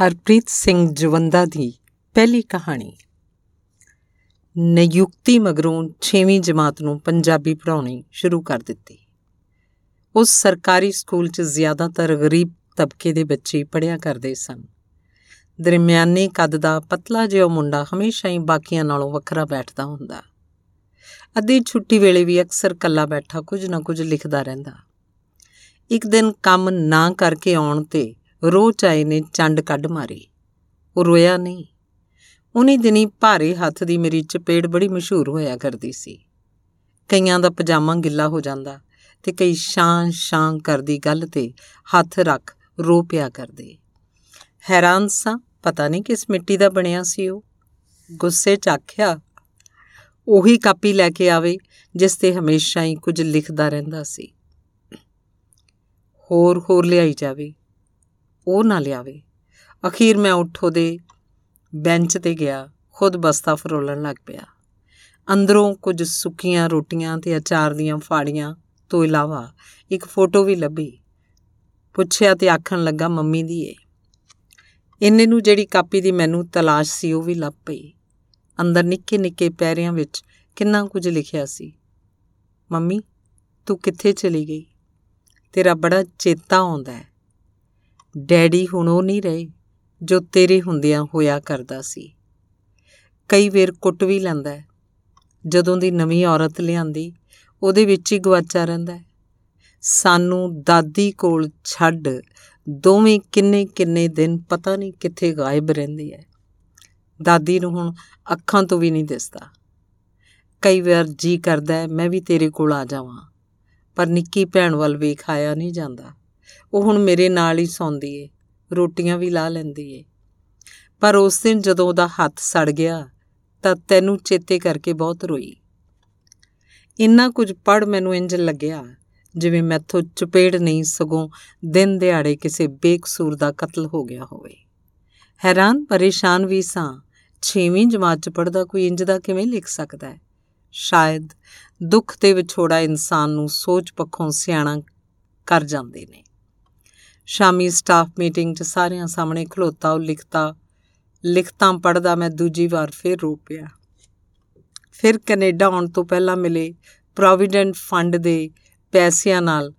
ਹਰਪ੍ਰੀਤ ਸਿੰਘ ਜਵੰਦਾ ਦੀ ਪਹਿਲੀ ਕਹਾਣੀ। ਨਿਯੁਕਤੀ ਮਗਰੋਂ 6ਵੀਂ ਜਮਾਤ ਨੂੰ ਪੰਜਾਬੀ ਪੜ੍ਹਾਉਣੀ ਸ਼ੁਰੂ ਕਰ ਦਿੱਤੀ। ਉਸ ਸਰਕਾਰੀ ਸਕੂਲ 'ਚ ਜ਼ਿਆਦਾਤਰ ਗਰੀਬ ਤਬਕੇ ਦੇ ਬੱਚੇ ਪੜ੍ਹਿਆ ਕਰਦੇ ਸਨ। ਦਰਮਿਆਨੇ ਕੱਦ ਦਾ ਪਤਲਾ ਜਿਹਾ ਮੁੰਡਾ ਹਮੇਸ਼ਾ ਹੀ ਬਾਕੀਆਂ ਨਾਲੋਂ ਵੱਖਰਾ ਬੈਠਦਾ ਹੁੰਦਾ। ਅੱਧੀ ਛੁੱਟੀ ਵੇਲੇ ਵੀ ਅਕਸਰ ਕੱਲਾ ਬੈਠਾ ਕੁਝ ਨਾ ਕੁਝ ਲਿਖਦਾ ਰਹਿੰਦਾ। ਇੱਕ ਦਿਨ ਕੰਮ ਨਾ ਕਰਕੇ ਆਉਣ ਤੇ ਰੋ ਚਾਏ ਨੇ ਚੰਡ ਕੱਢ ਮਾਰੀ। ਉਹ ਰੋਇਆ ਨਹੀਂ। ਉਨੀ ਦਿਨੀ ਭਾਰੇ ਹੱਥ ਦੀ ਮੇਰੀ ਚਪੇੜ ਬੜੀ ਮਸ਼ਹੂਰ ਹੋਇਆ ਕਰਦੀ ਸੀ। ਕਈਆਂ ਦਾ ਪਜਾਮਾ ਗਿੱਲਾ ਹੋ ਜਾਂਦਾ ਤੇ ਕਈ ਸ਼ਾਂ ਸ਼ਾਂ ਕਰਦੀ ਗੱਲ ਤੇ ਹੱਥ ਰੱਖ ਰੋ ਪਿਆ ਕਰਦੇ। ਹੈਰਾਨ ਸਾਂ, ਪਤਾ ਨਹੀਂ ਕਿਸ ਮਿੱਟੀ ਦਾ ਬਣਿਆ ਸੀ ਉਹ। ਗੁੱਸੇ 'ਚ ਆਖਿਆ, ਉਹੀ ਕਾਪੀ ਲੈ ਕੇ ਆਵੇ ਜਿਸ ਤੇ ਹਮੇਸ਼ਾ ਹੀ ਕੁਝ ਲਿਖਦਾ ਰਹਿੰਦਾ ਸੀ। ਹੋਰ ਹੋਰ ਲਿਆਈ ਜਾਵੇ। ਉਹ ਨਾ ਲਿਆਵੇ। ਅਖੀਰ ਮੈਂ ਉੱਠ ਉਹਦੇ ਬੈਂਚ ਤੇ ਗਿਆ, ਖੁਦ ਬਸਤਾ ਫਰੋਲਣ ਲੱਗ ਪਿਆ। ਅੰਦਰੋਂ ਕੁਝ ਸੁੱਕੀਆਂ ਰੋਟੀਆਂ ਤੇ ਅਚਾਰ ਦੀਆਂ ਫਾੜੀਆਂ ਤੋਂ ਇਲਾਵਾ ਇੱਕ ਫੋਟੋ ਵੀ ਲੱਭੀ। ਪੁੱਛਿਆ ਤੇ ਆਖਣ ਲੱਗਾ, ਮੰਮੀ ਦੀ ਏ। ਇੰਨੇ ਨੂੰ ਜਿਹੜੀ ਕਾਪੀ ਦੀ ਮੈਨੂੰ ਤਲਾਸ਼ ਸੀ, ਉਹ ਵੀ ਲੱਭ ਪਈ। ਅੰਦਰ ਨਿੱਕੇ ਨਿੱਕੇ ਪੈਰਿਆਂ ਵਿੱਚ ਕਿੰਨਾ ਕੁਝ ਲਿਖਿਆ ਸੀ। ਮੰਮੀ, ਤੂੰ ਕਿੱਥੇ ਚਲੀ ਗਈ? ਤੇਰਾ ਬੜਾ ਚੇਤਾ ਆਉਂਦਾ ਹੈ। ਡੈਡੀ ਹੁਣ ਉਹ ਨਹੀਂ ਰਹੇ ਜੋ ਤੇਰੇ ਹੁੰਦਿਆਂ ਹੋਇਆ ਕਰਦਾ ਸੀ। ਕਈ ਵੇਰ ਕੁੱਟ ਵੀ ਲੈਂਦਾ ਜਦੋਂ ਦੀ ਨਵੀਂ ਔਰਤ ਲਿਆਂਦੀ, ਉਹਦੇ ਵਿੱਚ ਹੀ ਗਵਾਚਾ ਰਹਿੰਦਾ ਸਾਨੂੰ ਦਾਦੀ ਕੋਲ ਛੱਡ ਦੋਵੇਂ ਕਿੰਨੇ ਕਿੰਨੇ ਦਿਨ ਪਤਾ ਨਹੀਂ ਕਿੱਥੇ ਗਾਇਬ ਰਹਿੰਦੀ ਹੈ। ਦਾਦੀ ਨੂੰ ਹੁਣ ਅੱਖਾਂ ਤੋਂ ਵੀ ਨਹੀਂ ਦਿਸਦਾ। ਕਈ ਵਾਰ ਜੀ ਕਰਦਾ ਮੈਂ ਵੀ ਤੇਰੇ ਕੋਲ ਆ ਜਾਵਾਂ। ਪਰ ਨਿੱਕੀ ਭੈਣ ਵੱਲ ਵੇਖ ਆਇਆ ਨਹੀਂ ਜਾਂਦਾ। ਉਹ ਹੁਣ ਮੇਰੇ ਨਾਲ ਹੀ ਸੌਂਦੀ ਏ, ਰੋਟੀਆਂ ਵੀ ਲਾ ਲੈਂਦੀ ਏ। ਪਰ ਉਸ ਦਿਨ ਜਦੋਂ ਉਹਦਾ ਹੱਥ ਸੜ ਗਿਆ, ਤਾਂ ਤੈਨੂੰ ਚੇਤੇ ਕਰਕੇ ਬਹੁਤ ਰੋਈ। ਇੰਨਾ ਕੁਝ ਪੜ ਮੈਨੂੰ ਇੰਜ ਲੱਗਿਆ, ਜਿਵੇਂ ਮੈਥੋਂ ਚਪੇੜ ਨਹੀਂ ਸਗੋਂ ਦਿਨ ਦਿਹਾੜੇ ਕਿਸੇ ਬੇਕਸੂਰ ਦਾ ਕਤਲ ਹੋ ਗਿਆ ਹੋਵੇ। ਹੈਰਾਨ, ਪਰੇਸ਼ਾਨ ਵੀ ਸਾਂ 6ਵੀਂ ਜਮਾਤ ਚ ਪੜਦਾ ਕੋਈ ਇੰਜ ਦਾ ਕਿਵੇਂ ਲਿਖ ਸਕਦਾ ਹੈ? ਸ਼ਾਇਦ ਦੁੱਖ ਤੇ ਵਿਛੋੜਾ ਇਨਸਾਨ ਨੂੰ ਸੋਚ ਪੱਖੋਂ ਸਿਆਣਾ ਕਰ ਜਾਂਦੇ ਨੇ। ਸ਼ਾਮੀ ਸਟਾਫ ਮੀਟਿੰਗ 'ਚ ਸਾਰਿਆਂ ਸਾਹਮਣੇ ਖਲੋਤਾ ਉਹ ਲਿਖਤਾ ਲਿਖਤਾਂ ਪੜਦਾ ਮੈਂ ਦੂਜੀ ਵਾਰ ਫੇਰ ਰੋ ਪਿਆ। ਫਿਰ ਕੈਨੇਡਾ ਆਉਣ ਤੋਂ ਪਹਿਲਾਂ ਮਿਲੇ ਪ੍ਰੋਵੀਡੈਂਟ ਫੰਡ ਦੇ ਪੈਸਿਆਂ ਨਾਲ।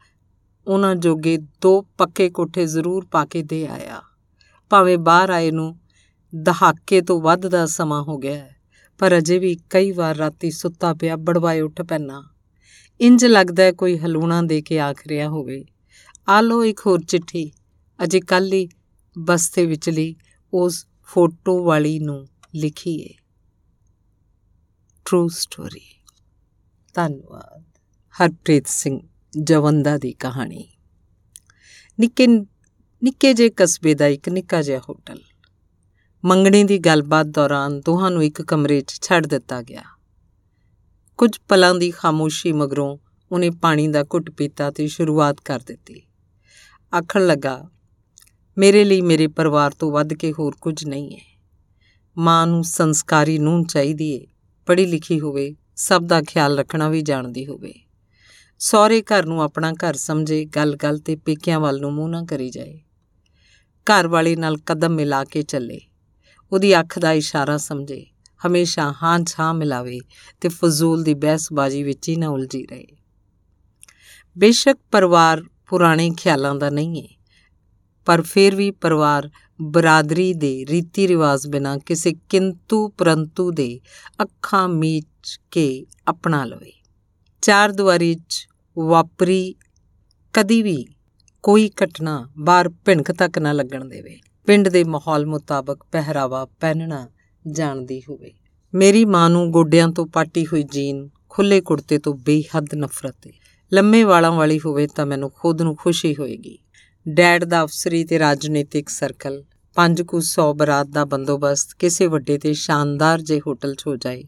ਉਹਨਾਂ ਜੋਗੇ ਦੋ ਪੱਕੇ ਕੋਠੇ ਜ਼ਰੂਰ ਪਾ ਕੇ ਦੇ ਆਇਆ। ਭਾਵੇਂ ਬਾਹਰ ਆਏ ਨੂੰ ਦਹਾਕੇ ਤੋਂ ਵੱਧ ਦਾ ਸਮਾਂ ਹੋ ਗਿਆ ਹੈ, ਪਰ ਅਜੇ ਵੀ ਕਈ ਵਾਰ ਰਾਤੀ ਸੁੱਤਾ ਪਿਆ, ਬੜਵਾਏ ਉੱਠ ਪੈਣਾ ਇੰਜ ਲੱਗਦਾ ਕੋਈ ਹਲੂਣਾ ਦੇ ਕੇ ਆਖ ਰਿਹਾ ਹੋਵੇ। ਆ ਲੋ ਇੱਕ ਹੋਰ ਚਿੱਠੀ। ਅਜੇ ਕੱਲ ਹੀ ਬਸਤੇ ਵਿਚਲੀ ਉਸ ਫੋਟੋ ਵਾਲੀ ਨੂੰ ਲਿਖੀ ਹੈ ਟਰੂ ਸਟੋਰੀ ਧੰਨਵਾਦ। ਹਰਪ੍ਰੀਤ ਸਿੰਘ ਜਵੰਦਾ ਦੀ ਕਹਾਣੀ। ਨਿੱਕੇ ਨਿੱਕੇ ਜੇ ਕਸਬੇ ਦਾ ਇੱਕ ਨਿੱਕਾ ਜਿਹਾ ਹੋਟਲ। ਮੰਗਣੀ ਦੀ ਗੱਲਬਾਤ ਦੌਰਾਨ ਦੋਹਾਂ ਨੂੰ ਇੱਕ ਕਮਰੇ 'ਚ ਛੱਡ ਦਿੱਤਾ ਗਿਆ। ਕੁਝ ਪਲਾਂ ਦੀ ਖਾਮੋਸ਼ੀ ਮਗਰੋਂ ਉਹਨੇ ਪਾਣੀ ਦਾ ਘੁੱਟ ਪੀਤਾ ਤੇ ਸ਼ੁਰੂਆਤ ਕਰ ਦਿੱਤੀ। ਆਖਣ ਲੱਗਾ, ਮੇਰੇ ਲਈ ਮੇਰੇ ਪਰਿਵਾਰ ਤੋਂ ਵੱਧ ਕੇ ਹੋਰ ਕੁਝ ਨਹੀਂ ਹੈ। ਮਾਂ ਨੂੰ ਸੰਸਕਾਰੀ ਨੂੰ ਚਾਹੀਦੀ ਏ ਪੜ੍ਹੀ ਲਿਖੀ ਹੋਵੇ, ਸਭ ਦਾ ਖਿਆਲ ਰੱਖਣਾ ਵੀ ਜਾਣਦੀ ਹੋਵੇ। ਸਹੁਰੇ ਘਰ ਨੂੰ ਆਪਣਾ ਘਰ ਸਮਝੇ, ਗੱਲ-ਗੱਲ ਤੇ ਪੇਕਿਆਂ ਵੱਲ ਨੂੰ ਮੂੰਹ ਨਾ ਕਰੀ ਜਾਏ। ਘਰ ਵਾਲੇ ਨਾਲ ਕਦਮ ਮਿਲਾ ਕੇ ਚੱਲੇ। ਉਹਦੀ ਅੱਖ ਦਾ ਇਸ਼ਾਰਾ ਸਮਝੇ। ਹਮੇਸ਼ਾ ਹਾਂ ਛਾਂ ਮਿਲਾਵੇ ਤੇ ਫਜ਼ੂਲ ਦੀ ਬਹਿਸਬਾਜ਼ੀ ਵਿੱਚ ਹੀ ਨਾ ਉਲਝੀ ਰਹੇ। ਬੇਸ਼ੱਕ ਪਰਿਵਾਰ ਪੁਰਾਣੇ ਖਿਆਲਾਂ ਦਾ ਨਹੀਂ ਹੈ ਪਰ ਫਿਰ ਵੀ ਪਰਿਵਾਰ ਬਰਾਦਰੀ ਦੇ ਰੀਤੀ ਰਿਵਾਜ ਬਿਨਾ ਕਿਸੇ ਕਿੰਤੂ ਪਰੰਤੂ ਦੇ ਅੱਖਾਂ ਮੀਚ ਕੇ ਅਪਣਾ ਲਵੇ। ਚਾਰ ਦੁਆਰੀ 'ਚ ਵਾਪਰੀ ਕਦੀ ਵੀ ਕੋਈ ਘਟਨਾ ਬਾਹਰ ਭਿਣਕ ਤੱਕ ਨਾ ਲੱਗਣ ਦੇਵੇ। ਪਿੰਡ ਦੇ ਮਾਹੌਲ ਮੁਤਾਬਕ ਪਹਿਰਾਵਾ ਪਹਿਨਣਾ ਜਾਣਦੀ ਹੋਵੇ। ਮੇਰੀ ਮਾਂ ਨੂੰ ਗੋਡਿਆਂ ਤੋਂ ਪਾਟੀ ਹੋਈ ਜੀਨ ਖੁੱਲੇ ਕੁੜਤੇ ਤੋਂ ਬੇਹੱਦ ਨਫ਼ਰਤ ਹੈ ਲੰਮੇ ਵਾਲਾਂ ਵਾਲੀ ਹੋਵੇ ਤਾਂ ਮੈਨੂੰ ਖੁਦ ਨੂੰ ਖੁਸ਼ੀ ਹੋਏਗੀ। ਡੈਡ ਦਾ ਅਫਸਰੀ ਤੇ ਰਾਜਨੀਤਿਕ ਸਰਕਲ, ਪੰਜ ਕੁ 100 ਬਰਾਤ ਦਾ ਬੰਦੋਬਸਤ ਕਿਸੇ ਵੱਡੇ ਤੇ ਸ਼ਾਨਦਾਰ ਜੇ ਹੋਟਲ 'ਚ ਹੋ ਜਾਏ,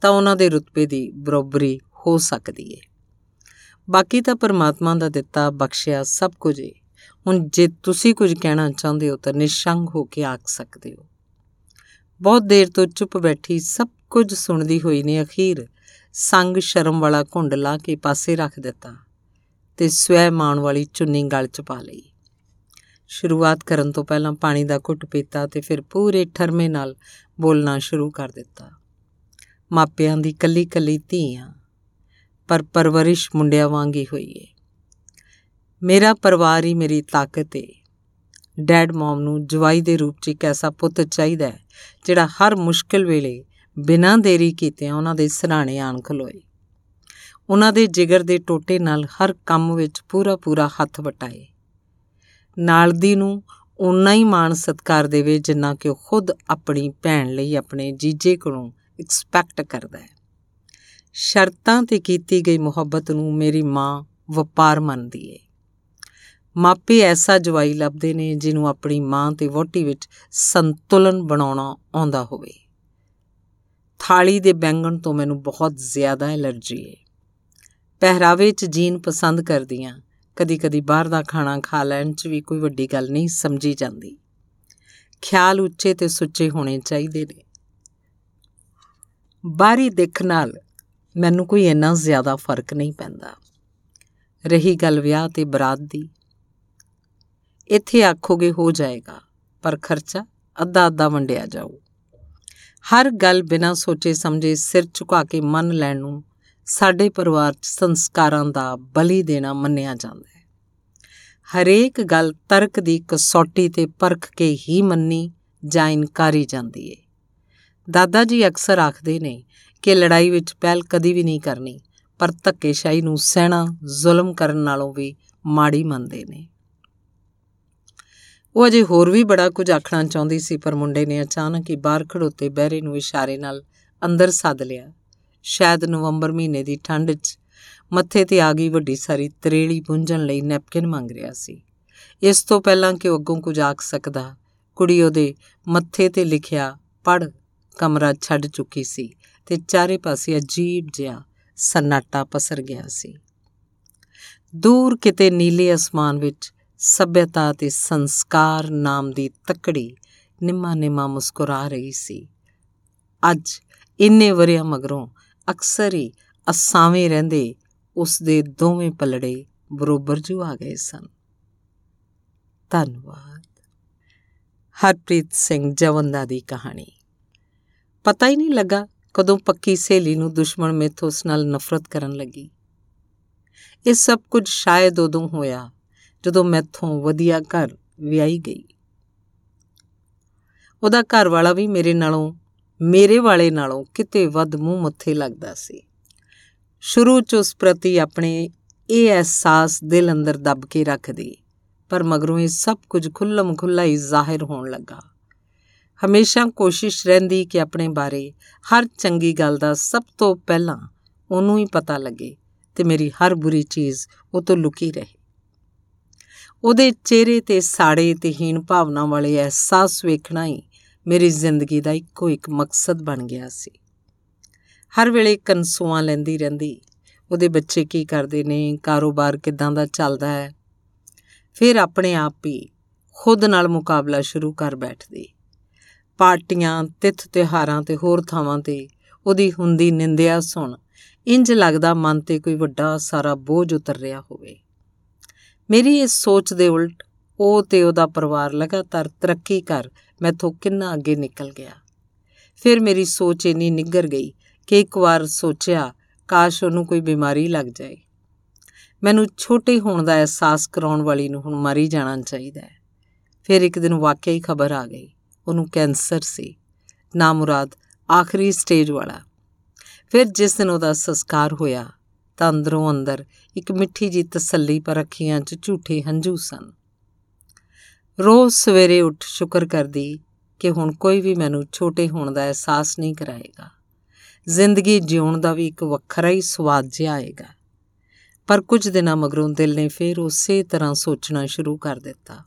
ਤਾਂ ਉਹਨਾਂ ਦੇ ਰੁਤਬੇ ਦੀ ਬਰੋਬਰੀ ਹੋ ਸਕਦੀ ਏ। ਬਾਕੀ ਤਾਂ ਪਰਮਾਤਮਾ ਦਾ ਦਿੱਤਾ ਬਖਸ਼ਿਆ ਸਭ ਕੁਝ ਏ। ਹੁਣ ਜੇ ਤੁਸੀਂ ਕੁਝ ਕਹਿਣਾ ਚਾਹੁੰਦੇ ਹੋ ਤਾਂ ਨਿਸ਼ੰਗ ਹੋ ਕੇ ਆਖ ਸਕਦੇ ਹੋ। ਬਹੁਤ ਦੇਰ ਤੋਂ ਚੁੱਪ ਬੈਠੀ ਸਭ ਕੁਝ ਸੁਣਦੀ ਹੋਈ ਨੇ ਅਖੀਰ ਸੰਗ ਸ਼ਰਮ ਵਾਲਾ ਘੁੰਡ ਲਾ ਕੇ ਪਾਸੇ ਰੱਖ ਦਿੱਤਾ ਤੇ ਸਵੈ ਮਾਣ ਵਾਲੀ ਚੁੰਨੀ ਗਲ 'ਚ ਪਾ ਲਈ। ਸ਼ੁਰੂਆਤ ਕਰਨ ਤੋਂ ਪਹਿਲਾਂ ਪਾਣੀ ਦਾ ਘੁੱਟ ਪੀਤਾ ਤੇ ਫਿਰ ਪੂਰੇ ਠਰਮੇ ਨਾਲ ਬੋਲਣਾ ਸ਼ੁਰੂ ਕਰ ਦਿੱਤਾ। ਮਾਪਿਆਂ ਦੀ ਕੱਲੀ ਕੱਲੀ ਧੀ ਆ ਪਰ ਪਰਵਰਿਸ਼ ਮੁੰਡਿਆਂ ਵਾਂਗੀ ਹੋਈ ਏ। ਮੇਰਾ ਪਰਿਵਾਰ ਹੀ ਮੇਰੀ ਤਾਕਤ ਏ। ਡੈਡ ਮਮ ਨੂੰ ਜਵਾਈ ਦੇ ਰੂਪ 'ਚ ਇੱਕ ਐਸਾ ਪੁੱਤ ਚਾਹੀਦਾ ਹੈ, ਜਿਹੜਾ ਹਰ ਮੁਸ਼ਕਲ ਵੇਲੇ ਬਿਨਾਂ ਦੇਰੀ ਕੀਤੇ ਉਹਨਾਂ ਦੇ ਸਰਾਣੇ ਆਣ ਖਲੋਏ। ਉਹਨਾਂ ਦੇ ਜਿਗਰ ਦੇ ਟੋਟੇ ਨਾਲ ਹਰ ਕੰਮ ਵਿੱਚ ਪੂਰਾ ਪੂਰਾ ਹੱਥ ਵਟਾਏ। ਨਾਲ ਦੀ ਨੂੰ ਉਨਾ ਹੀ ਮਾਣ ਸਤਕਾਰ ਦੇਵੇ ਜਿੰਨਾ ਕਿ ਉਹ ਖੁਦ ਆਪਣੀ ਭੈਣ ਲਈ ਆਪਣੇ ਜੀਜੇ ਕੋਲੋਂ ਐਕਸਪੈਕਟ ਕਰਦਾ ਹੈ। ਸ਼ਰਤਾਂ ਤੇ ਕੀਤੀ ਗਈ ਮੁਹੱਬਤ ਨੂੰ ਮੇਰੀ ਮਾਂ ਵਪਾਰ ਮੰਨਦੀ ਏ। ਮਾਪੇ ਐਸਾ ਜਵਾਈ ਲੱਭਦੇ ਨੇ ਜਿਹਨੂੰ ਆਪਣੀ ਮਾਂ ਤੇ ਵੋਟੀ ਵਿੱਚ ਸੰਤੁਲਨ ਬਣਾਉਣਾ ਆਉਂਦਾ ਹੋਵੇ। ਥਾਲੀ ਦੇ ਬੈਂਗਣ ਤੋਂ ਮੈਨੂੰ ਬਹੁਤ ਜ਼ਿਆਦਾ ਐਲਰਜੀ ਏ। ਪਹਿਰਾਵੇ 'ਚ ਜੀਨ ਪਸੰਦ ਕਰਦੀਆਂ ਕਦੀ-ਕਦੀ ਬਾਹਰ ਦਾ ਖਾਣਾ ਖਾ ਲੈਣ 'ਚ ਵੀ ਕੋਈ ਵੱਡੀ ਗੱਲ ਨਹੀਂ ਸਮਝੀ ਜਾਂਦੀ। ਖਿਆਲ ਉੱਚੇ ਤੇ ਸੁੱਚੇ ਹੋਣੇ ਚਾਹੀਦੇ ਨੇ। ਬਾਹਰੀ ਦੇਖ ਨਾਲ ਮੈਨੂੰ ਕੋਈ ਇੰਨਾ ਜ਼ਿਆਦਾ ਫ਼ਰਕ ਨਹੀਂ ਪੈਂਦਾ। ਰਹੀ ਗੱਲ ਵਿਆਹ ਤੇ ਬਰਾਤ ਦੀ। ਇੱਥੇ ਆਖੋਗੇ ਹੋ ਜਾਏਗਾ, ਪਰ ਖਰਚਾ ਅੱਧਾ ਅੱਧਾ ਵੰਡਿਆ ਜਾਊ। ਹਰ ਗੱਲ ਬਿਨਾਂ ਸੋਚੇ ਸਮਝੇ ਸਿਰ ਝੁਕਾ ਕੇ ਮੰਨ ਲੈਣ ਨੂੰ ਸਾਡੇ ਪਰਿਵਾਰ 'ਚ ਸੰਸਕਾਰਾਂ ਦਾ ਬਲੀ ਦੇਣਾ ਮੰਨਿਆ ਜਾਂਦਾ ਹੈ। ਹਰੇਕ ਗੱਲ ਤਰਕ ਦੀ ਕਸੌਟੀ ਤੇ ਪਰਖ ਕੇ ਹੀ ਮੰਨੀ ਜਾਂ ਇਨਕਾਰੀ ਜਾਂਦੀ ਏ। ਦਾਦਾ ਜੀ ਅਕਸਰ ਆਖਦੇ ਨੇ ਕਿ ਲੜਾਈ ਵਿੱਚ ਪਹਿਲ ਕਦੀ ਵੀ ਨਹੀਂ ਕਰਨੀ, ਪਰ ਧੱਕੇਸ਼ਾਹੀ ਨੂੰ ਸਹਿਣਾ, ਜ਼ੁਲਮ ਕਰਨ ਨਾਲੋਂ ਵੀ ਮਾੜੀ ਮੰਨਦੇ ਨੇ। ਉਹ ਅਜੇ ਹੋਰ ਵੀ ਬੜਾ ਕੁਝ ਆਖਣਾ ਚਾਹੁੰਦੀ ਸੀ, ਪਰ ਮੁੰਡੇ ਨੇ ਅਚਾਨਕ ਹੀ ਬਾਹਰ ਖੜੋਤੇ ਬਹਿਰੇ ਨੂੰ ਇਸ਼ਾਰੇ ਨਾਲ ਅੰਦਰ ਸੱਦ ਲਿਆ। ਸ਼ਾਇਦ ਨਵੰਬਰ ਮਹੀਨੇ ਦੀ ਠੰਡ 'ਚ ਮੱਥੇ ਤੇ ਆ ਗਈ ਵੱਡੀ ਸਾਰੀ ਤਰੇੜੀ ਪੁੰਝਣ ਲਈ ਨੈਪਕਿਨ ਮੰਗ ਰਿਹਾ ਸੀ। ਇਸ ਤੋਂ ਪਹਿਲਾਂ ਕਿ ਉਹ ਅੱਗੋਂ ਕੁਝ ਆਖ ਸਕਦਾ। ਕੁੜੀ ਉਹਦੇ ਮੱਥੇ ਤੇ ਲਿਖਿਆ ਪੜ ਕਮਰਾ ਛੱਡ ਚੁੱਕੀ ਸੀ ਤੇ ਚਾਰੇ ਪਾਸੇ ਅਜੀਬ ਜਿਹਾ ਸਨਾਟਾ ਪਸਰ ਗਿਆ ਸੀ। ਦੂਰ ਕਿਤੇ ਨੀਲੇ ਅਸਮਾਨ ਵਿੱਚ ਸਭਿਅਤਾ ਤੇ ਸੰਸਕਾਰ ਨਾਮ ਦੀ ਤਕੜੀ ਨਿਮਾ ਨਿਮਾ ਮੁਸਕਰਾ ਰਹੀ ਸੀ। ਅੱਜ ਇੰਨੇ ਵਰਿਆਂ ਮਗਰੋਂ ਅਕਸਰ ਹੀ ਅਸਾਵੇਂ ਰਹਿੰਦੇ ਉਸ ਦੇ ਦੋਵੇਂ ਪਲੜੇ ਬਰੋਬਰ ਜੂ ਆ ਗਏ ਸਨ। ਧੰਨਵਾਦ। ਹਰਪ੍ਰੀਤ ਸਿੰਘ ਜਵੰਦਾ ਦੀ ਕਹਾਣੀ। ਪਤਾ ਹੀ ਨਹੀਂ ਲੱਗਾ ਕਦੋਂ ਪੱਕੀ ਸਹੇਲੀ ਨੂੰ ਦੁਸ਼ਮਣ ਮਿੱਥੋਸ ਨਾਲ ਨਫ਼ਰਤ ਕਰਨ ਲੱਗੀ। ਇਹ ਸਭ ਕੁਝ ਸ਼ਾਇਦ ਉਦੋਂ ਹੋਇਆ ਜਦੋਂ ਮੈਥੋਂ ਵਧੀਆ ਘਰ ਵਿਆਹੀ ਗਈ। ਉਹਦਾ ਘਰ ਵਾਲਾ ਵੀ ਮੇਰੇ ਨਾਲੋਂ, ਮੇਰੇ ਵਾਲੇ ਨਾਲੋਂ ਕਿਤੇ ਵੱਧ ਮੂੰਹ ਮੱਥੇ ਲੱਗਦਾ ਸੀ। ਸ਼ੁਰੂ ਚ ਉਸ ਪ੍ਰਤੀ ਆਪਣੇ ਇਹ ਅਹਿਸਾਸ ਦਿਲ ਅੰਦਰ ਦੱਬ ਕੇ ਰੱਖਦੀ, ਪਰ ਮਗਰੋਂ ਇਹ ਸਭ ਕੁਝ ਖੁੱਲਮ ਖੁੱਲਾ ਹੀ ਜ਼ਾਹਿਰ ਹੋਣ ਲੱਗਾ। ਹਮੇਸ਼ਾ ਕੋਸ਼ਿਸ਼ ਰਹਿੰਦੀ ਕਿ ਆਪਣੇ ਬਾਰੇ ਹਰ ਚੰਗੀ ਗੱਲ ਦਾ ਸਭ ਤੋਂ ਪਹਿਲਾਂ ਉਹਨੂੰ ਹੀ ਪਤਾ ਲੱਗੇ ਤੇ ਮੇਰੀ ਹਰ ਬੁਰੀ ਚੀਜ਼ ਉਹ ਤੋਂ ਲੁਕੀ ਰਹੇ। ਉਹਦੇ ਚਿਹਰੇ ਤੇ ਸਾੜੇ ਤੇ ਹੀਣ ਭਾਵਨਾ ਵਾਲੇ ਅਹਿਸਾਸ ਵੇਖਣਾ ਹੀ ਮੇਰੀ ਜ਼ਿੰਦਗੀ ਦਾ ਇੱਕੋ ਇੱਕ ਮਕਸਦ ਬਣ ਗਿਆ ਸੀ। ਹਰ ਵੇਲੇ ਕਨਸੂਆਂ ਲੈਂਦੀ ਰਹਿੰਦੀ, ਉਹਦੇ ਬੱਚੇ ਕੀ ਕਰਦੇ ਨੇ, ਕਾਰੋਬਾਰ ਕਿਦਾਂ ਦਾ ਚੱਲਦਾ ਹੈ। ਫਿਰ ਆਪਣੇ ਆਪ ਹੀ ਖੁਦ ਨਾਲ ਮੁਕਾਬਲਾ ਸ਼ੁਰੂ ਕਰ ਬੈਠਦੀ। ਪਾਰਟੀਆਂ, ਤਿੱਥ ਤਿਹਾਰਾਂ ਤੇ ਹੋਰ ਥਾਵਾਂ ਤੇ ਉਹਦੀ ਹੁੰਦੀ ਨਿੰਦਿਆ ਸੁਣ ਇੰਜ ਲੱਗਦਾ ਮਨ ਤੇ ਕੋਈ ਵੱਡਾ ਸਾਰਾ ਬੋਝ ਉਤਰ ਰਿਹਾ ਹੋਵੇ। ਮੇਰੀ ਇਸ ਸੋਚ ਦੇ ਉਲਟ ਉਹ ਤੇ ਉਹਦਾ ਪਰਿਵਾਰ ਲਗਾਤਾਰ ਤਰੱਕੀ ਕਰ ਮੈਥੋਂ ਕਿੰਨਾ ਅੱਗੇ ਨਿਕਲ ਗਿਆ। ਫਿਰ ਮੇਰੀ ਸੋਚ ਇਨੀ ਨਿੱਗਰ ਗਈ ਕਿ ਇੱਕ ਵਾਰ ਸੋਚਿਆ, ਕਾਸ਼ ਉਹਨੂੰ ਕੋਈ ਬਿਮਾਰੀ ਲੱਗ ਜਾਏ। ਮੈਨੂੰ ਛੋਟੇ ਹੋਣ ਦਾ ਅਹਿਸਾਸ ਕਰਾਉਣ ਵਾਲੀ ਨੂੰ ਹੁਣ ਮਰੀ ਜਾਣਾ ਚਾਹੀਦਾ ਹੈ। ਫਿਰ ਇੱਕ ਦਿਨ ਵਾਕਿਆ ਹੀ ਖਬਰ ਆ ਗਈ, ਉਹਨੂੰ ਕੈਂਸਰ ਸੀ ਨਾ ਮੁਰਾਦ ਆਖਰੀ ਸਟੇਜ ਵਾਲਾ। ਫਿਰ ਜਿਸ ਦਿਨ ਉਹਦਾ ਸੰਸਕਾਰ ਹੋਇਆ ਤਾਂ ਅੰਦਰੋਂ ਅੰਦਰ ਇੱਕ ਮਿੱਠੀ ਜੀ ਤਸੱਲੀ ਪਰ ਅੱਖੀਆਂ 'ਚ ਝੂਠੇ ਹੰਝੂ ਸਨ। ਰੋਜ਼ ਸਵੇਰੇ ਉੱਠ ਸ਼ੁਕਰ ਕਰਦੀ ਕਿ ਹੁਣ ਕੋਈ ਵੀ ਮੈਨੂੰ ਛੋਟੇ ਹੋਣ ਦਾ ਅਹਿਸਾਸ ਨਹੀਂ ਕਰਾਏਗਾ। ਜ਼ਿੰਦਗੀ ਜਿਉਣ ਦਾ ਵੀ ਇੱਕ ਵੱਖਰਾ ਹੀ ਸਵਾਦ ਜਿਹਾ ਆਏਗਾ। ਪਰ ਕੁਝ ਦਿਨਾਂ ਮਗਰੋਂ ਦਿਲ ਨੇ ਫੇਰ ਉਸੇ ਤਰ੍ਹਾਂ ਸੋਚਣਾ ਸ਼ੁਰੂ ਕਰ ਦਿੱਤਾ।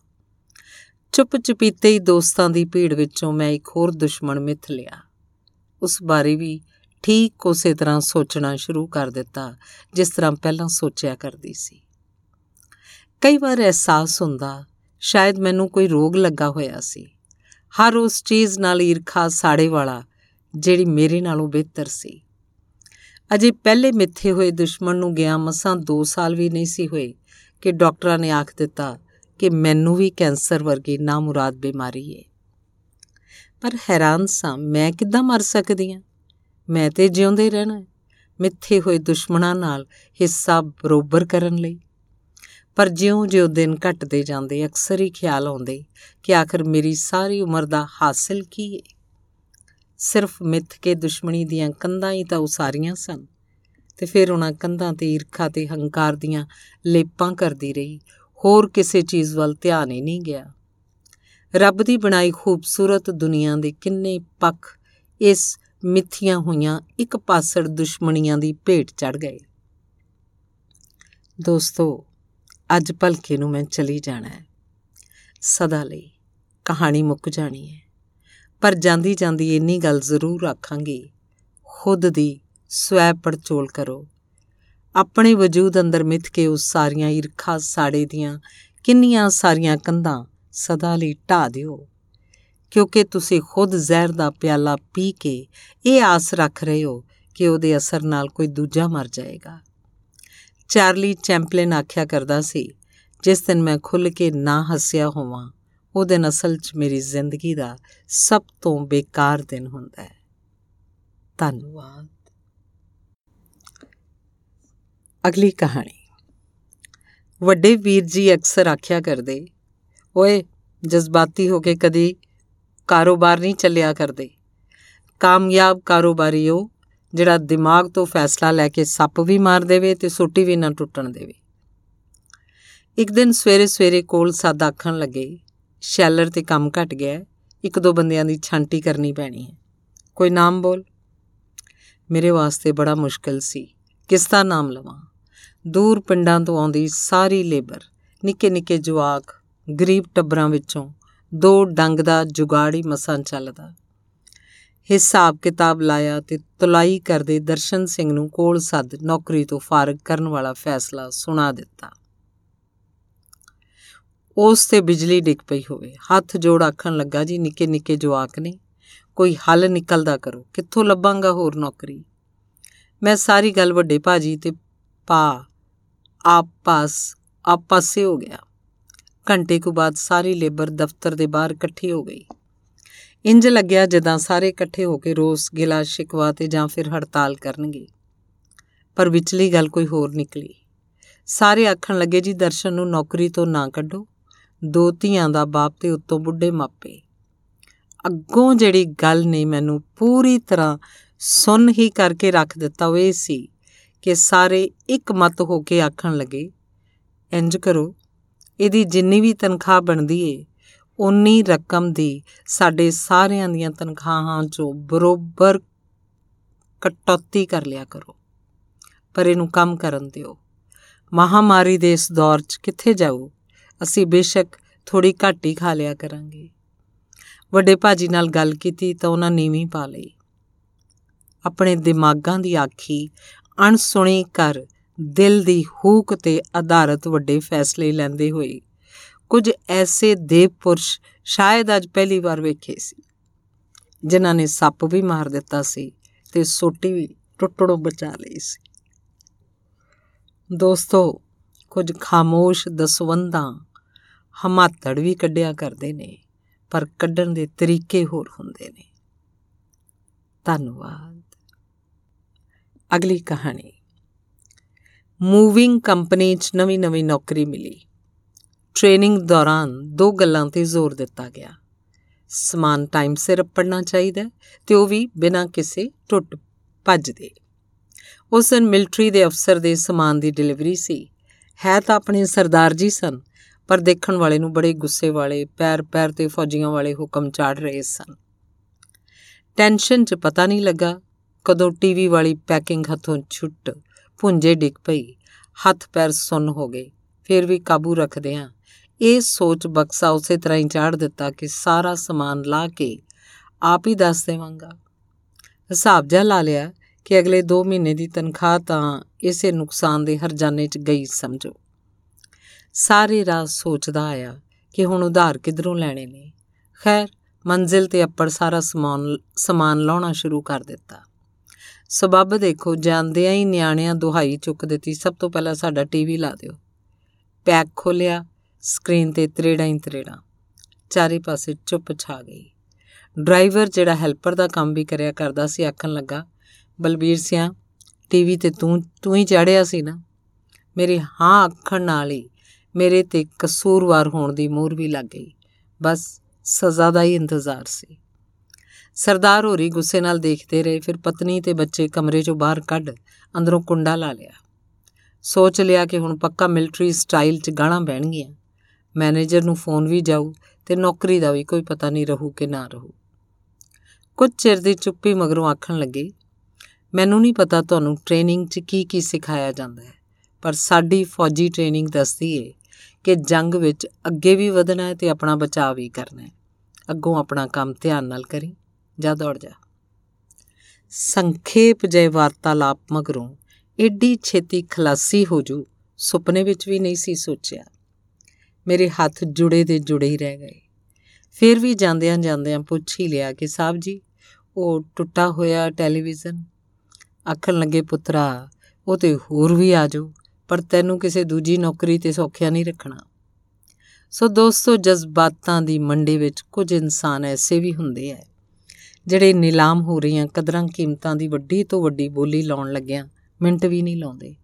ਚੁੱਪ ਚਪੀਤੇ ਹੀ ਦੋਸਤਾਂ ਦੀ ਭੀੜ ਵਿੱਚੋਂ ਮੈਂ ਇੱਕ ਹੋਰ ਦੁਸ਼ਮਣ ਮਿੱਥ ਲਿਆ। ਉਸ ਬਾਰੇ ਵੀ ਠੀਕ ਉਸੇ ਤਰ੍ਹਾਂ ਸੋਚਣਾ ਸ਼ੁਰੂ ਕਰ ਦਿੱਤਾ, ਜਿਸ ਤਰ੍ਹਾਂ ਪਹਿਲਾਂ ਸੋਚਿਆ ਕਰਦੀ ਸੀ। ਕਈ ਵਾਰ ਅਹਿਸਾਸ ਹੁੰਦਾ, ਸ਼ਾਇਦ ਮੈਨੂੰ ਕੋਈ ਰੋਗ ਲੱਗਾ ਹੋਇਆ ਸੀ। ਹਰ ਉਸ ਚੀਜ਼ ਨਾਲ ਈਰਖਾ ਸਾੜੇ ਵਾਲਾ, ਜਿਹੜੀ ਮੇਰੇ ਨਾਲੋਂ ਬਿਹਤਰ ਸੀ। ਅਜੇ ਪਹਿਲੇ ਮਿੱਥੇ ਹੋਏ ਦੁਸ਼ਮਣ ਨੂੰ ਗਿਆ ਮਸਾਂ 2 ਸਾਲ ਵੀ ਨਹੀਂ ਸੀ ਹੋਏ ਕਿ ਡਾਕਟਰਾਂ ਨੇ ਆਖ ਦਿੱਤਾ ਕਿ ਮੈਨੂੰ ਵੀ ਕੈਂਸਰ ਵਰਗੀ ਨਾਮੁਰਾਦ ਬਿਮਾਰੀ ਹੈ ਪਰ ਹੈਰਾਨ ਸਾਂ, ਮੈਂ ਕਿੱਦਾਂ ਮਰ ਸਕਦੀ ਹਾਂ ਮੈਂ ਤੇ ਜਿਉਂਦੇ ਰਹਿਣਾ ਮਿੱਥੇ ਹੋਏ ਦੁਸ਼ਮਣਾਂ ਨਾਲ ਹਿੱਸਾ ਬਰੋਬਰ ਕਰਨ ਲਈ। ਪਰ ਜਿਉਂ-ਜਿਉਂ ਦਿਨ ਘਟਦੇ ਜਾਂਦੇ, ਅਕਸਰ ਹੀ ਖਿਆਲ ਆਉਂਦੇ ਕਿ ਆਖਰ ਮੇਰੀ ਸਾਰੀ ਉਮਰ ਦਾ ਹਾਸਲ ਕੀ ਹੈ ਸਿਰਫ ਮਿੱਥ ਕੇ ਦੁਸ਼ਮਣੀ ਦੀਆਂ ਕੰਧਾਂ ਹੀ ਤਾਂ ਉਸਾਰੀਆਂ ਸਨ ਤੇ ਫਿਰ ਉਹਨਾਂ ਕੰਧਾਂ ਤੇ ਈਰਖਾ ਤੇ ਹੰਕਾਰ ਦੀਆਂ ਲੇਪਾਂ ਕਰਦੀ ਰਹੀ। ਹੋਰ ਕਿਸੇ ਚੀਜ਼ ਵੱਲ ਧਿਆਨ ਹੀ ਨਹੀਂ ਗਿਆ। ਰੱਬ ਦੀ ਬਣਾਈ ਖੂਬਸੂਰਤ ਦੁਨੀਆ ਦੇ ਕਿੰਨੇ ਪੱਖ ਇਸ ਮਿੱਥੀਆਂ ਹੋਈਆਂ ਇੱਕ ਪਾਸੜ ਦੁਸ਼ਮਣੀਆਂ ਦੀ ਭੇਟ ਚੜ ਗਏ। ਦੋਸਤੋ, ਅੱਜ ਭਲਕੇ ਨੂੰ ਮੈਂ ਚਲੀ ਜਾਣਾ ਹੈ। ਸਦਾ ਲਈ ਕਹਾਣੀ ਮੁੱਕ ਜਾਣੀ ਹੈ। ਪਰ ਜਾਂਦੀ ਜਾਂਦੀ ਇੰਨੀ ਗੱਲ ਜ਼ਰੂਰ ਆਖਾਂਗੀ, ਖੁਦ ਦੀ ਸਵੈ ਪੜਚੋਲ ਕਰੋ। ਆਪਣੇ ਵਜੂਦ ਅੰਦਰ ਮਿੱਥ ਕੇ ਉਸ ਸਾਰੀਆਂ ਈਰਖਾ ਸਾੜੇ ਦੀਆਂ ਕਿੰਨੀਆਂ ਸਾਰੀਆਂ ਕੰਧਾਂ ਸਦਾ ਲਈ ਢਾ ਦਿਓ। ਕਿਉਂਕਿ ਤੁਸੀਂ ਖੁਦ ਜ਼ਹਿਰ ਦਾ ਪਿਆਲਾ ਪੀ ਕੇ ਇਹ ਆਸ ਰੱਖ ਰਹੇ ਹੋ ਕਿ ਉਹਦੇ ਅਸਰ ਨਾਲ ਕੋਈ ਦੂਜਾ ਮਰ ਜਾਏਗਾ। ਚਾਰਲੀ ਚੈਂਪਲਨ ਆਖਿਆ ਕਰਦਾ ਸੀ, ਜਿਸ ਦਿਨ ਮੈਂ ਖੁੱਲ ਕੇ ਨਾ ਹੱਸਿਆ ਹੋਵਾਂ ਉਹ ਦਿਨ ਅਸਲ 'ਚ ਮੇਰੀ ਜ਼ਿੰਦਗੀ ਦਾ ਸਭ ਤੋਂ ਬੇਕਾਰ ਦਿਨ ਹੁੰਦਾ ਹੈ। ਧੰਨਵਾਦ। ਅਗਲੀ ਕਹਾਣੀ। ਵੱਡੇ ਵੀਰ ਜੀ ਅਕਸਰ ਆਖਿਆ ਕਰਦੇ, ਓਏ, ਜਜ਼ਬਾਤੀ ਹੋ ਕੇ ਕਦੀ ਕਾਰੋਬਾਰ ਨਹੀਂ ਚੱਲਿਆ ਕਰਦੇ। ਕਾਮਯਾਬ ਕਾਰੋਬਾਰੀ ਉਹ ਜਿਹੜਾ ਦਿਮਾਗ ਤੋਂ ਫੈਸਲਾ ਲੈ ਕੇ ਸੱਪ ਵੀ ਮਾਰ ਦੇਵੇ ਤੇ ਸੋਟੀ ਵੀ ਨਾ ਟੁੱਟਣ ਦੇਵੇ। ਇੱਕ ਦਿਨ ਸਵੇਰੇ ਸਵੇਰੇ ਕੋਲ ਸਾਦ ਆਖਣ ਲੱਗੇ, ਸ਼ੈਲਰ ਤੇ ਕੰਮ ਘਟ ਗਿਆ, ਇੱਕ ਦੋ ਬੰਦਿਆਂ ਦੀ ਛਾਂਟੀ ਕਰਨੀ ਪੈਣੀ ਹੈ। ਕੋਈ ਨਾਮ ਬੋਲ? ਮੇਰੇ ਵਾਸਤੇ ਬੜਾ ਮੁਸ਼ਕਲ ਸੀ। ਕਿਸ ਦਾ ਨਾਮ ਲਵਾਂ? ਦੂਰ ਪਿੰਡਾਂ ਤੋਂ ਆਉਂਦੀ ਸਾਰੀ ਲੇਬਰ ਨਿੱਕੇ ਨਿੱਕੇ ਜਵਾਕ, ਗਰੀਬ ਟੱਬਰਾਂ ਵਿੱਚੋਂ ਦੋ ਡੰਗ ਦਾ ਜੁਗਾੜੀ ਮਸਾਂ ਚੱਲਦਾ। ਹਿਸਾਬ ਕਿਤਾਬ ਲਾਇਆ ਤੇ ਤੁਲਾਈ ਕਰਦੇ ਦਰਸ਼ਨ ਸਿੰਘ ਨੂੰ ਕੋਲ ਸੱਦ ਨੌਕਰੀ ਤੋਂ ਫਾਰਗ ਕਰਨ ਵਾਲਾ ਫੈਸਲਾ ਸੁਣਾ ਦਿੱਤਾ। ਉਸ ਤੇ ਬਿਜਲੀ ਡਿੱਗ ਪਈ ਹੋਵੇ। ਹੱਥ ਜੋੜ ਆਖਣ ਲੱਗਾ, ਜੀ ਨਿੱਕੇ ਨਿੱਕੇ ਜਵਾਕ ਨੇ, ਕੋਈ ਹੱਲ ਨਿਕਲਦਾ ਕਰੋ। ਕਿੱਥੋਂ ਲੱਭਾਂਗਾ ਹੋਰ ਨੌਕਰੀ? ਮੈਂ ਸਾਰੀ ਗੱਲ ਵੱਡੇ ਭਾਜੀ ਤੇ ਪਾ ਆਪ ਪਾਸ ਆਪ ਪਾਸੇ ਹੋ ਗਿਆ। ਘੰਟੇ ਕੁ ਬਾਅਦ ਸਾਰੀ ਲੇਬਰ ਦਫ਼ਤਰ ਦੇ ਬਾਹਰ ਇਕੱਠੀ ਹੋ ਗਈ ਇੰਜ ਲੱਗਿਆ ਜਦਾਂ ਸਾਰੇ ਇਕੱਠੇ ਹੋ ਕੇ ਰੋਸ, ਗਿਲਾ, ਸ਼ਿਕਵਾ ਤੇ ਜਾਂ ਫਿਰ ਹੜਤਾਲ ਕਰਨਗੇ। ਪਰ ਵਿਚਲੀ ਗੱਲ ਕੋਈ ਹੋਰ ਨਿਕਲੀ। ਸਾਰੇ ਆਖਣ ਲੱਗੇ, ਜੀ, ਦਰਸ਼ਨ ਨੂੰ ਨੌਕਰੀ ਤੋਂ ਨਾ ਕੱਢੋ। ਦੋ ਧੀਆਂ ਦਾ ਬਾਪ ਤੇ ਉੱਤੋਂ ਬੁੱਢੇ ਮਾਪੇ। ਅੱਗੋਂ ਜਿਹੜੀ ਗੱਲ ਨੇ ਮੈਨੂੰ ਪੂਰੀ ਤਰ੍ਹਾਂ ਸੁਣ ਹੀ ਕਰਕੇ ਰੱਖ ਦਿੱਤਾ, ਉਹ ਇਹ ਸੀ ਕਿ ਸਾਰੇ ਇੱਕ ਮਤ ਹੋ ਕੇ ਆਖਣ ਲੱਗੇ ਇੰਜ ਕਰੋ ਇਹਦੀ ਜਿੰਨੀ ਵੀ ਤਨਖਾਹ ਬਣਦੀ ਏ ਉਨੀ ਰਕਮ ਦੀ ਸਾਡੇ ਸਾਰਿਆਂ ਦੀਆਂ ਤਨਖਾਹਾਂ 'ਚੋਂ ਬਰੋਬਰ ਕਟੌਤੀ ਕਰ ਲਿਆ ਕਰੋ। ਪਰ ਇਹਨੂੰ ਕੰਮ ਕਰਨ ਦਿਓ। ਮਹਾਮਾਰੀ ਦੇ ਇਸ ਦੌਰ 'ਚ ਕਿੱਥੇ ਜਾਊ? ਅਸੀਂ ਬੇਸ਼ੱਕ ਥੋੜੀ ਘੱਟ ਹੀ ਖਾ ਲਿਆ ਕਰਾਂਗੇ। ਵੱਡੇ ਭਾਜੀ ਨਾਲ ਗੱਲ ਕੀਤੀ ਤਾਂ ਉਹਨਾਂ ਨੀਵੀਂ ਪਾ ਲਈ। ਆਪਣੇ ਦਿਮਾਗਾਂ ਦੀ ਆਖੀ ਅਣਸੁਣੀ ਕਰ ਦਿਲ ਦੀ ਹੂਕ ਤੇ ਆਧਾਰਿਤ ਵੱਡੇ ਫੈਸਲੇ ਲੈਂਦੇ ਹੋਏ, ਕੁਝ ਐਸੇ ਦੇਵ ਪੁਰਸ਼ ਸ਼ਾਇਦ ਅੱਜ ਪਹਿਲੀ ਵਾਰ ਵੇਖੇ ਸੀ, ਜਿਨ੍ਹਾਂ ਨੇ ਸੱਪ ਵੀ ਮਾਰ ਦਿੱਤਾ ਸੀ ਤੇ ਸੋਟੀ ਵੀ ਟੁੱਟੜੋਂ ਬਚਾ ਲਈ ਸੀ। ਦੋਸਤੋ, ਕੁਝ ਖਾਮੋਸ਼ ਦਸਵੰਦਾਂ ਹਮਾਤੜ ਵੀ ਕੱਢਿਆ ਕਰਦੇ ਨੇ, ਪਰ ਕੱਢਣ ਦੇ ਤਰੀਕੇ ਹੋਰ ਹੁੰਦੇ ਨੇ। ਧੰਨਵਾਦ। ਅਗਲੀ ਕਹਾਣੀ। ਮੂਵਿੰਗ ਕੰਪਨੀ 'ਚ ਨਵੀਂ-ਨਵੀਂ ਨੌਕਰੀ ਮਿਲੀ। ਟ੍ਰੇਨਿੰਗ ਦੌਰਾਨ ਦੋ ਗੱਲਾਂ ਤੇ ਜ਼ੋਰ ਦਿੱਤਾ ਗਿਆ। ਸਮਾਨ ਟਾਈਮ ਸਿਰ ਪੜਨਾ ਚਾਹੀਦਾ ਤੇ ਉਹ ਵੀ ਬਿਨਾਂ ਕਿਸੇ ਟੁੱਟ ਭੱਜ ਦੇ। ਉਸ ਦਿਨ ਮਿਲਟਰੀ ਦੇ ਅਫਸਰ ਦੇ ਸਮਾਨ ਦੀ ਡਿਲੀਵਰੀ ਸੀ। ਹੈ ਤਾਂ ਆਪਣੇ ਸਰਦਾਰ ਜੀ ਸਨ, ਪਰ ਦੇਖਣ ਵਾਲੇ ਨੂੰ ਬੜੇ ਗੁੱਸੇ ਵਾਲੇ, ਪੈਰ ਪੈਰ ਤੇ ਫੌਜੀਆਂ ਵਾਲੇ ਹੁਕਮ ਚਾੜ ਰਹੇ ਸਨ। ਟੈਨਸ਼ਨ 'ਚ ਪਤਾ ਨਹੀਂ ਲੱਗਾ ਕਦੋਂ ਟੀਵੀ ਵਾਲੀ ਪੈਕਿੰਗ ਹੱਥੋਂ ਛੁੱਟ ਪੁੰਜੇ ਡਿੱਗ ਪਈ। ਹੱਥ ਪੈਰ ਸੁੰਨ ਹੋ ਗਏ। ਫਿਰ ਵੀ ਕਾਬੂ ਰੱਖਦੇ ਆ ਇਹ ਸੋਚ ਬਕਸਾ ਉਸੇ ਤਰ੍ਹਾਂ ਹੀ ਚਾੜ ਦਿੱਤਾ ਕਿ ਸਾਰਾ ਸਮਾਨ ਲਾ ਕੇ ਆਪ ਹੀ ਦੱਸ ਦੇਵਾਂਗਾ। ਹਿਸਾਬ ਜਾ ਲਾ ਲਿਆ ਕਿ ਅਗਲੇ 2 ਮਹੀਨੇ ਦੀ ਤਨਖਾਹ ਤਾਂ ਇਸੇ ਨੁਕਸਾਨ ਦੇ ਹਰਜਾਨੇ 'ਚ ਗਈ, ਸਮਝੋ। ਸਾਰੇ ਰਾਹ ਸੋਚਦਾ ਆਇਆ ਕਿ ਹੁਣ ਉਧਾਰ ਕਿਧਰੋਂ ਲੈਣੇ ਨੇ। ਖੈਰ, ਮੰਜ਼ਿਲ ਤੇ ਅੱਪੜ ਸਾਰਾ ਸਮਾਨ ਸਮਾਨ ਲਾਉਣਾ ਸ਼ੁਰੂ ਕਰ ਦਿੱਤਾ। ਸਬੱਬ ਦੇਖੋ, ਜਾਂਦਿਆਂ ਹੀ ਨਿਆਣਿਆਂ ਦੁਹਾਈ ਚੁੱਕ ਦਿੱਤੀ। ਸਭ ਤੋਂ ਪਹਿਲਾਂ ਸਾਡਾ ਟੀਵੀ ਲਾ ਦਿਓ। ਪੈਕ ਖੋਲਿਆ ਸਕਰੀਨ ਤੇ ਤਰੇੜਾਂ ਹੀ ਤਰੇੜਾਂ। ਚਾਰੇ ਪਾਸੇ ਚੁੱਪ ਛਾ ਗਈ। ਡਰਾਈਵਰ ਜਿਹੜਾ ਹੈਲਪਰ ਦਾ ਕੰਮ ਵੀ ਕਰਿਆ ਕਰਦਾ ਸੀ, ਆਖਣ ਲੱਗਾ, ਬਲਬੀਰ ਸਿਆ ਟੀਵੀ ਤੇ ਤੂੰ ਤੂੰ ਹੀ ਚੜਿਆ ਸੀ ਨਾ? ਮੇਰੇ ਹਾਂ ਆਖਣ ਨਾਲ ਹੀ, ਮੇਰੇ ਤੇ ਕਸੂਰਵਾਰ ਹੋਣ ਦੀ ਮੂਰ ਵੀ ਲੱਗ ਗਈ। ਬਸ ਸਜ਼ਾ ਦਾ ਹੀ ਇੰਤਜ਼ਾਰ ਸੀ। ਸਰਦਾਰ ਹੋਰੀ ਗੁੱਸੇ ਨਾਲ ਦੇਖਦੇ ਰਹੇ, ਫਿਰ ਪਤਨੀ ਤੇ ਬੱਚੇ ਕਮਰੇ ਚੋਂ ਬਾਹਰ ਕੱਢ ਅੰਦਰੋਂ ਕੁੰਡਾ ਲਾ ਲਿਆ। ਸੋਚ ਲਿਆ ਕਿ ਹੁਣ ਪੱਕਾ ਮਿਲਟਰੀ ਸਟਾਈਲ 'ਚ ਗਾਲਾਂ ਬਹਿਣਗੀਆਂ ਮੈਨੇਜਰ ਨੂੰ ਫੋਨ ਵੀ ਜਾਊ ਤੇ ਨੌਕਰੀ ਦਾ ਵੀ ਕੋਈ ਪਤਾ ਨਹੀਂ ਰਹੂ ਕਿ ਨਾ ਰਹੂ। ਕੁਝ ਚਿਰ ਦੀ ਚੁੱਪੀ ਮਗਰੋਂ ਆਖਣ ਲੱਗੀ, ਮੈਨੂੰ ਨਹੀਂ ਪਤਾ ਤੁਹਾਨੂੰ ਟ੍ਰੇਨਿੰਗ 'ਚ ਕੀ ਕੀ ਸਿਖਾਇਆ ਜਾਂਦਾ ਹੈ, ਪਰ ਸਾਡੀ ਫੌਜੀ ਟ੍ਰੇਨਿੰਗ ਦੱਸਦੀ ਏ ਕਿ ਜੰਗ ਵਿੱਚ ਅੱਗੇ ਵੀ ਵਧਣਾ ਹੈ ਤੇ ਆਪਣਾ ਬਚਾਅ ਵੀ ਕਰਨਾ ਹੈ। ਅੱਗੋਂ ਆਪਣਾ ਕੰਮ ਧਿਆਨ ਨਾਲ ਕਰੀ। ਜਾ ਦੌੜ ਜਾ। ਸੰਖੇਪ ਜੇ ਵਾਰਤਾਲਾਪ ਮਗਰੋਂ ਏਡੀ ਛੇਤੀ ਖਲਾਸੀ ਹੋ ਜੂ, ਸੁਪਨੇ ਵਿੱਚ ਵੀ ਨਹੀਂ ਸੀ ਸੋਚਿਆ। ਮੇਰੇ ਹੱਥ ਜੁੜੇ ਦੇ ਜੁੜੇ ਹੀ ਰਹਿ ਗਏ। ਫਿਰ ਵੀ ਜਾਂਦਿਆਂ ਜਾਂਦਿਆਂ ਪੁੱਛ ਹੀ ਲਿਆ ਕਿ ਸਾਹਿਬ ਜੀ, ਉਹ ਟੁੱਟਾ ਹੋਇਆ ਟੈਲੀਵਿਜ਼ਨ? ਆਖਣ ਲੱਗੇ, ਪੁੱਤਰਾ, ਉਹ ਤੇ ਹੋਰ ਵੀ ਆ ਜਾਓ, ਪਰ ਤੈਨੂੰ ਕਿਸੇ ਦੂਜੀ ਨੌਕਰੀ ਤੇ ਸੌਖਿਆ ਨਹੀਂ ਰੱਖਣਾ। ਸੋ ਦੋਸਤੋ, ਜਜ਼ਬਾਤਾਂ ਦੀ ਮੰਡੀ ਵਿੱਚ ਕੁਝ ਇਨਸਾਨ ਐਸੇ ਵੀ ਹੁੰਦੇ ਐ। ਜਿਹੜੇ ਨਿਲਾਮ ਹੋ ਰਹੀਆਂ ਕਦਰਾਂ ਕੀਮਤਾਂ ਦੀ ਵੱਡੀ ਤੋਂ ਵੱਡੀ ਬੋਲੀ ਲਾਉਣ ਲੱਗਿਆਂ, ਮਿੰਟ ਵੀ ਨਹੀਂ ਲਾਉਂਦੇ।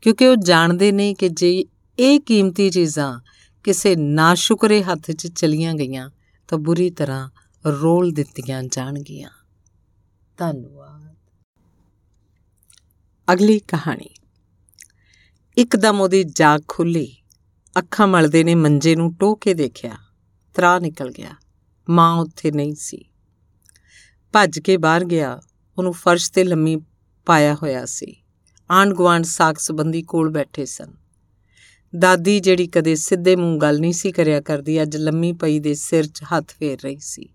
ਕਿਉਂਕਿ ਉਹ ਜਾਣਦੇ ਨੇ ਕਿ ਜੇ ਇਹ ਕੀਮਤੀ ਚੀਜ਼ਾਂ ਕਿਸੇ ਨਾਸ਼ੁਕਰੇ ਹੱਥ 'ਚ ਚਲੀਆਂ ਗਈਆਂ, ਤਾਂ ਬੁਰੀ ਤਰ੍ਹਾਂ ਰੋਲ ਦਿੱਤੀਆਂ ਜਾਣਗੀਆਂ। ਧੰਨਵਾਦ। ਅਗਲੀ ਕਹਾਣੀ। ਇੱਕਦਮ ਉਹਦੀ ਜਾਗ ਖੁੱਲੀ। ਅੱਖਾਂ ਮਲਦੇ ਨੇ ਮੰਜੇ ਨੂੰ ਟੋ ਕੇ ਦੇਖਿਆ। ਤਰਾ ਨਿਕਲ ਗਿਆ। ਮਾਂ ਉੱਥੇ ਨਹੀਂ ਸੀ। ਭੱਜ ਕੇ ਬਾਹਰ ਗਿਆ। ਉਹਨੂੰ ਫਰਸ਼ ਤੇ ਲੰਮੀ ਪਾਇਆ ਹੋਇਆ ਸੀ। ਆਂਡ ਗਵਾਂਡ ਸਾਖ ਸੰਬੰਧੀ ਕੋਲ ਬੈਠੇ ਸਨ। ਦਾਦੀ ਜਿਹੜੀ ਕਦੇ ਸਿੱਧੇ ਮੂੰਹ ਗੱਲ ਨਹੀਂ ਸੀ ਕਰਿਆ ਕਰਦੀ, ਅੱਜ ਲੰਮੀ ਪਈ ਦੇ ਸਿਰ 'ਚ ਹੱਥ ਫੇਰ ਰਹੀ ਸੀ।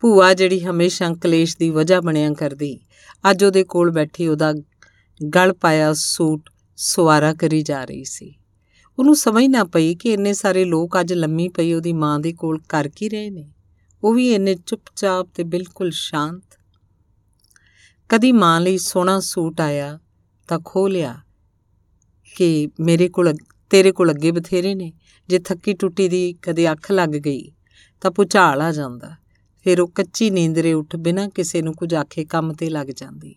ਭੂਆ ਜਿਹੜੀ ਹਮੇਸ਼ਾ ਕਲੇਸ਼ ਦੀ ਵਜ੍ਹਾ ਬਣਿਆ ਕਰਦੀ, ਅੱਜ ਉਹਦੇ ਕੋਲ ਬੈਠੀ ਉਹਦਾ ਗਲ ਪਾਇਆ ਸੂਟ ਸਵਾਰਾ ਕਰੀ ਜਾ ਰਹੀ ਸੀ। ਉਹਨੂੰ ਸਮਝ ਨਾ ਪਈ ਕਿ ਇੰਨੇ ਸਾਰੇ ਲੋਕ ਅੱਜ ਲੰਮੀ ਪਈ ਉਹਦੀ ਮਾਂ ਦੇ ਕੋਲ ਕਰ ਕੀ ਰਹੇ ਨੇ। ਉਹ ਵੀ ਇੰਨੇ ਚੁੱਪਚਾਪ ਤੇ ਬਿਲਕੁਲ ਸ਼ਾਂਤ। ਕਦੀ ਮਾਂ ਲਈ ਸੋਹਣਾ ਸੂਟ ਆਇਆ ਤਾਂ ਖੋ ਲਿਆ ਕਿ ਮੇਰੇ ਕੋਲ ਤੇਰੇ ਕੋਲ ਅੱਗੇ ਬਥੇਰੇ ਨੇ। ਜੇ ਥੱਕੀ ਟੁੱਟੀ ਦੀ ਕਦੇ ਅੱਖ ਲੱਗ ਗਈ ਤਾਂ ਪੁਚਾਲ ਆ ਜਾਂਦਾ। ਫਿਰ ਉਹ ਕੱਚੀ ਨੀਂਦਰੇ ਉੱਠ ਬਿਨਾਂ ਕਿਸੇ ਨੂੰ ਕੁਝ ਆਖੇ ਕੰਮ ਤੇ ਲੱਗ ਜਾਂਦੀ।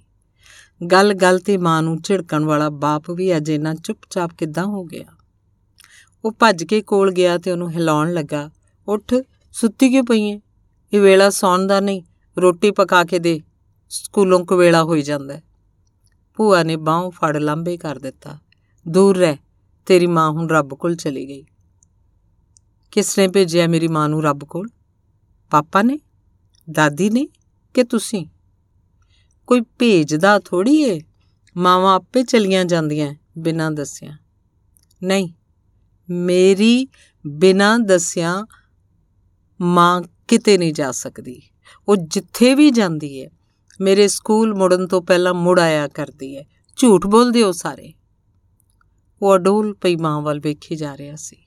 ਗੱਲ ਗੱਲ ਤੇ ਮਾਂ ਨੂੰ ਝਿੜਕਣ ਵਾਲਾ ਬਾਪ ਵੀ ਅਜੇ ਇੰਨਾ ਚੁੱਪਚਾਪ ਕਿੱਦਾਂ ਹੋ ਗਿਆ। ਉਹ ਭੱਜ ਕੇ ਕੋਲ ਗਿਆ ਤੇ ਉਹਨੂੰ ਹਿਲਾਉਣ ਲੱਗਾ। ਉੱਠ, ਸੁੱਤੀ ਕਿਉਂ ਪਈ ਏ? ਇਹ ਵੇਲਾ ਸੌਣ ਦਾ ਨਹੀਂ, ਰੋਟੀ ਪਕਾ ਕੇ ਦੇ, ਸਕੂਲੋਂ ਕੋ ਵੇਲਾ ਹੋਈ ਜਾਂਦਾ ਭੂਆ ਨੇ ਬਾਹੋਂ ਫੜ ਲੰਬੇ ਕਰ ਦਿੱਤਾ। ਦੂਰ ਰਹਿ, ਤੇਰੀ ਮਾਂ ਹੁਣ ਰੱਬ ਕੋਲ ਚਲੀ ਗਈ। ਕਿਸ ਨੇ ਭੇਜਿਆ ਮੇਰੀ ਮਾਂ ਨੂੰ ਰੱਬ ਕੋਲ? ਪਾਪਾ ਨੇ? ਦਾਦੀ ਨੇ ਕਿ ਤੁਸੀਂ? ਕੋਈ ਭੇਜਦਾ ਥੋੜੀ ਏ? ਮਾਵਾਂ ਆਪੇ ਚਲੀਆਂ ਜਾਂਦੀਆਂ ਬਿਨਾਂ ਦੱਸਿਆ। ਨਹੀਂ, ਮੇਰੀ ਬਿਨਾਂ ਦੱਸਿਆ ਮਾਂ ਕਿਤੇ ਨਹੀਂ ਜਾ ਸਕਦੀ। ਉਹ ਜਿੱਥੇ ਵੀ ਜਾਂਦੀ ਏ, ਮੇਰੇ ਸਕੂਲ ਮੁੜਨ ਤੋਂ ਪਹਿਲਾਂ ਮੁੜ ਆਇਆ ਕਰਦੀ ਏ। ਝੂਠ ਬੋਲਦੇ ਹੋ ਸਾਰੇ। ਉਹ ਅਡੋਲ ਪਈ ਮਾਂ ਵੱਲ ਵੇਖੀ ਜਾ ਰਿਹਾ ਸੀ।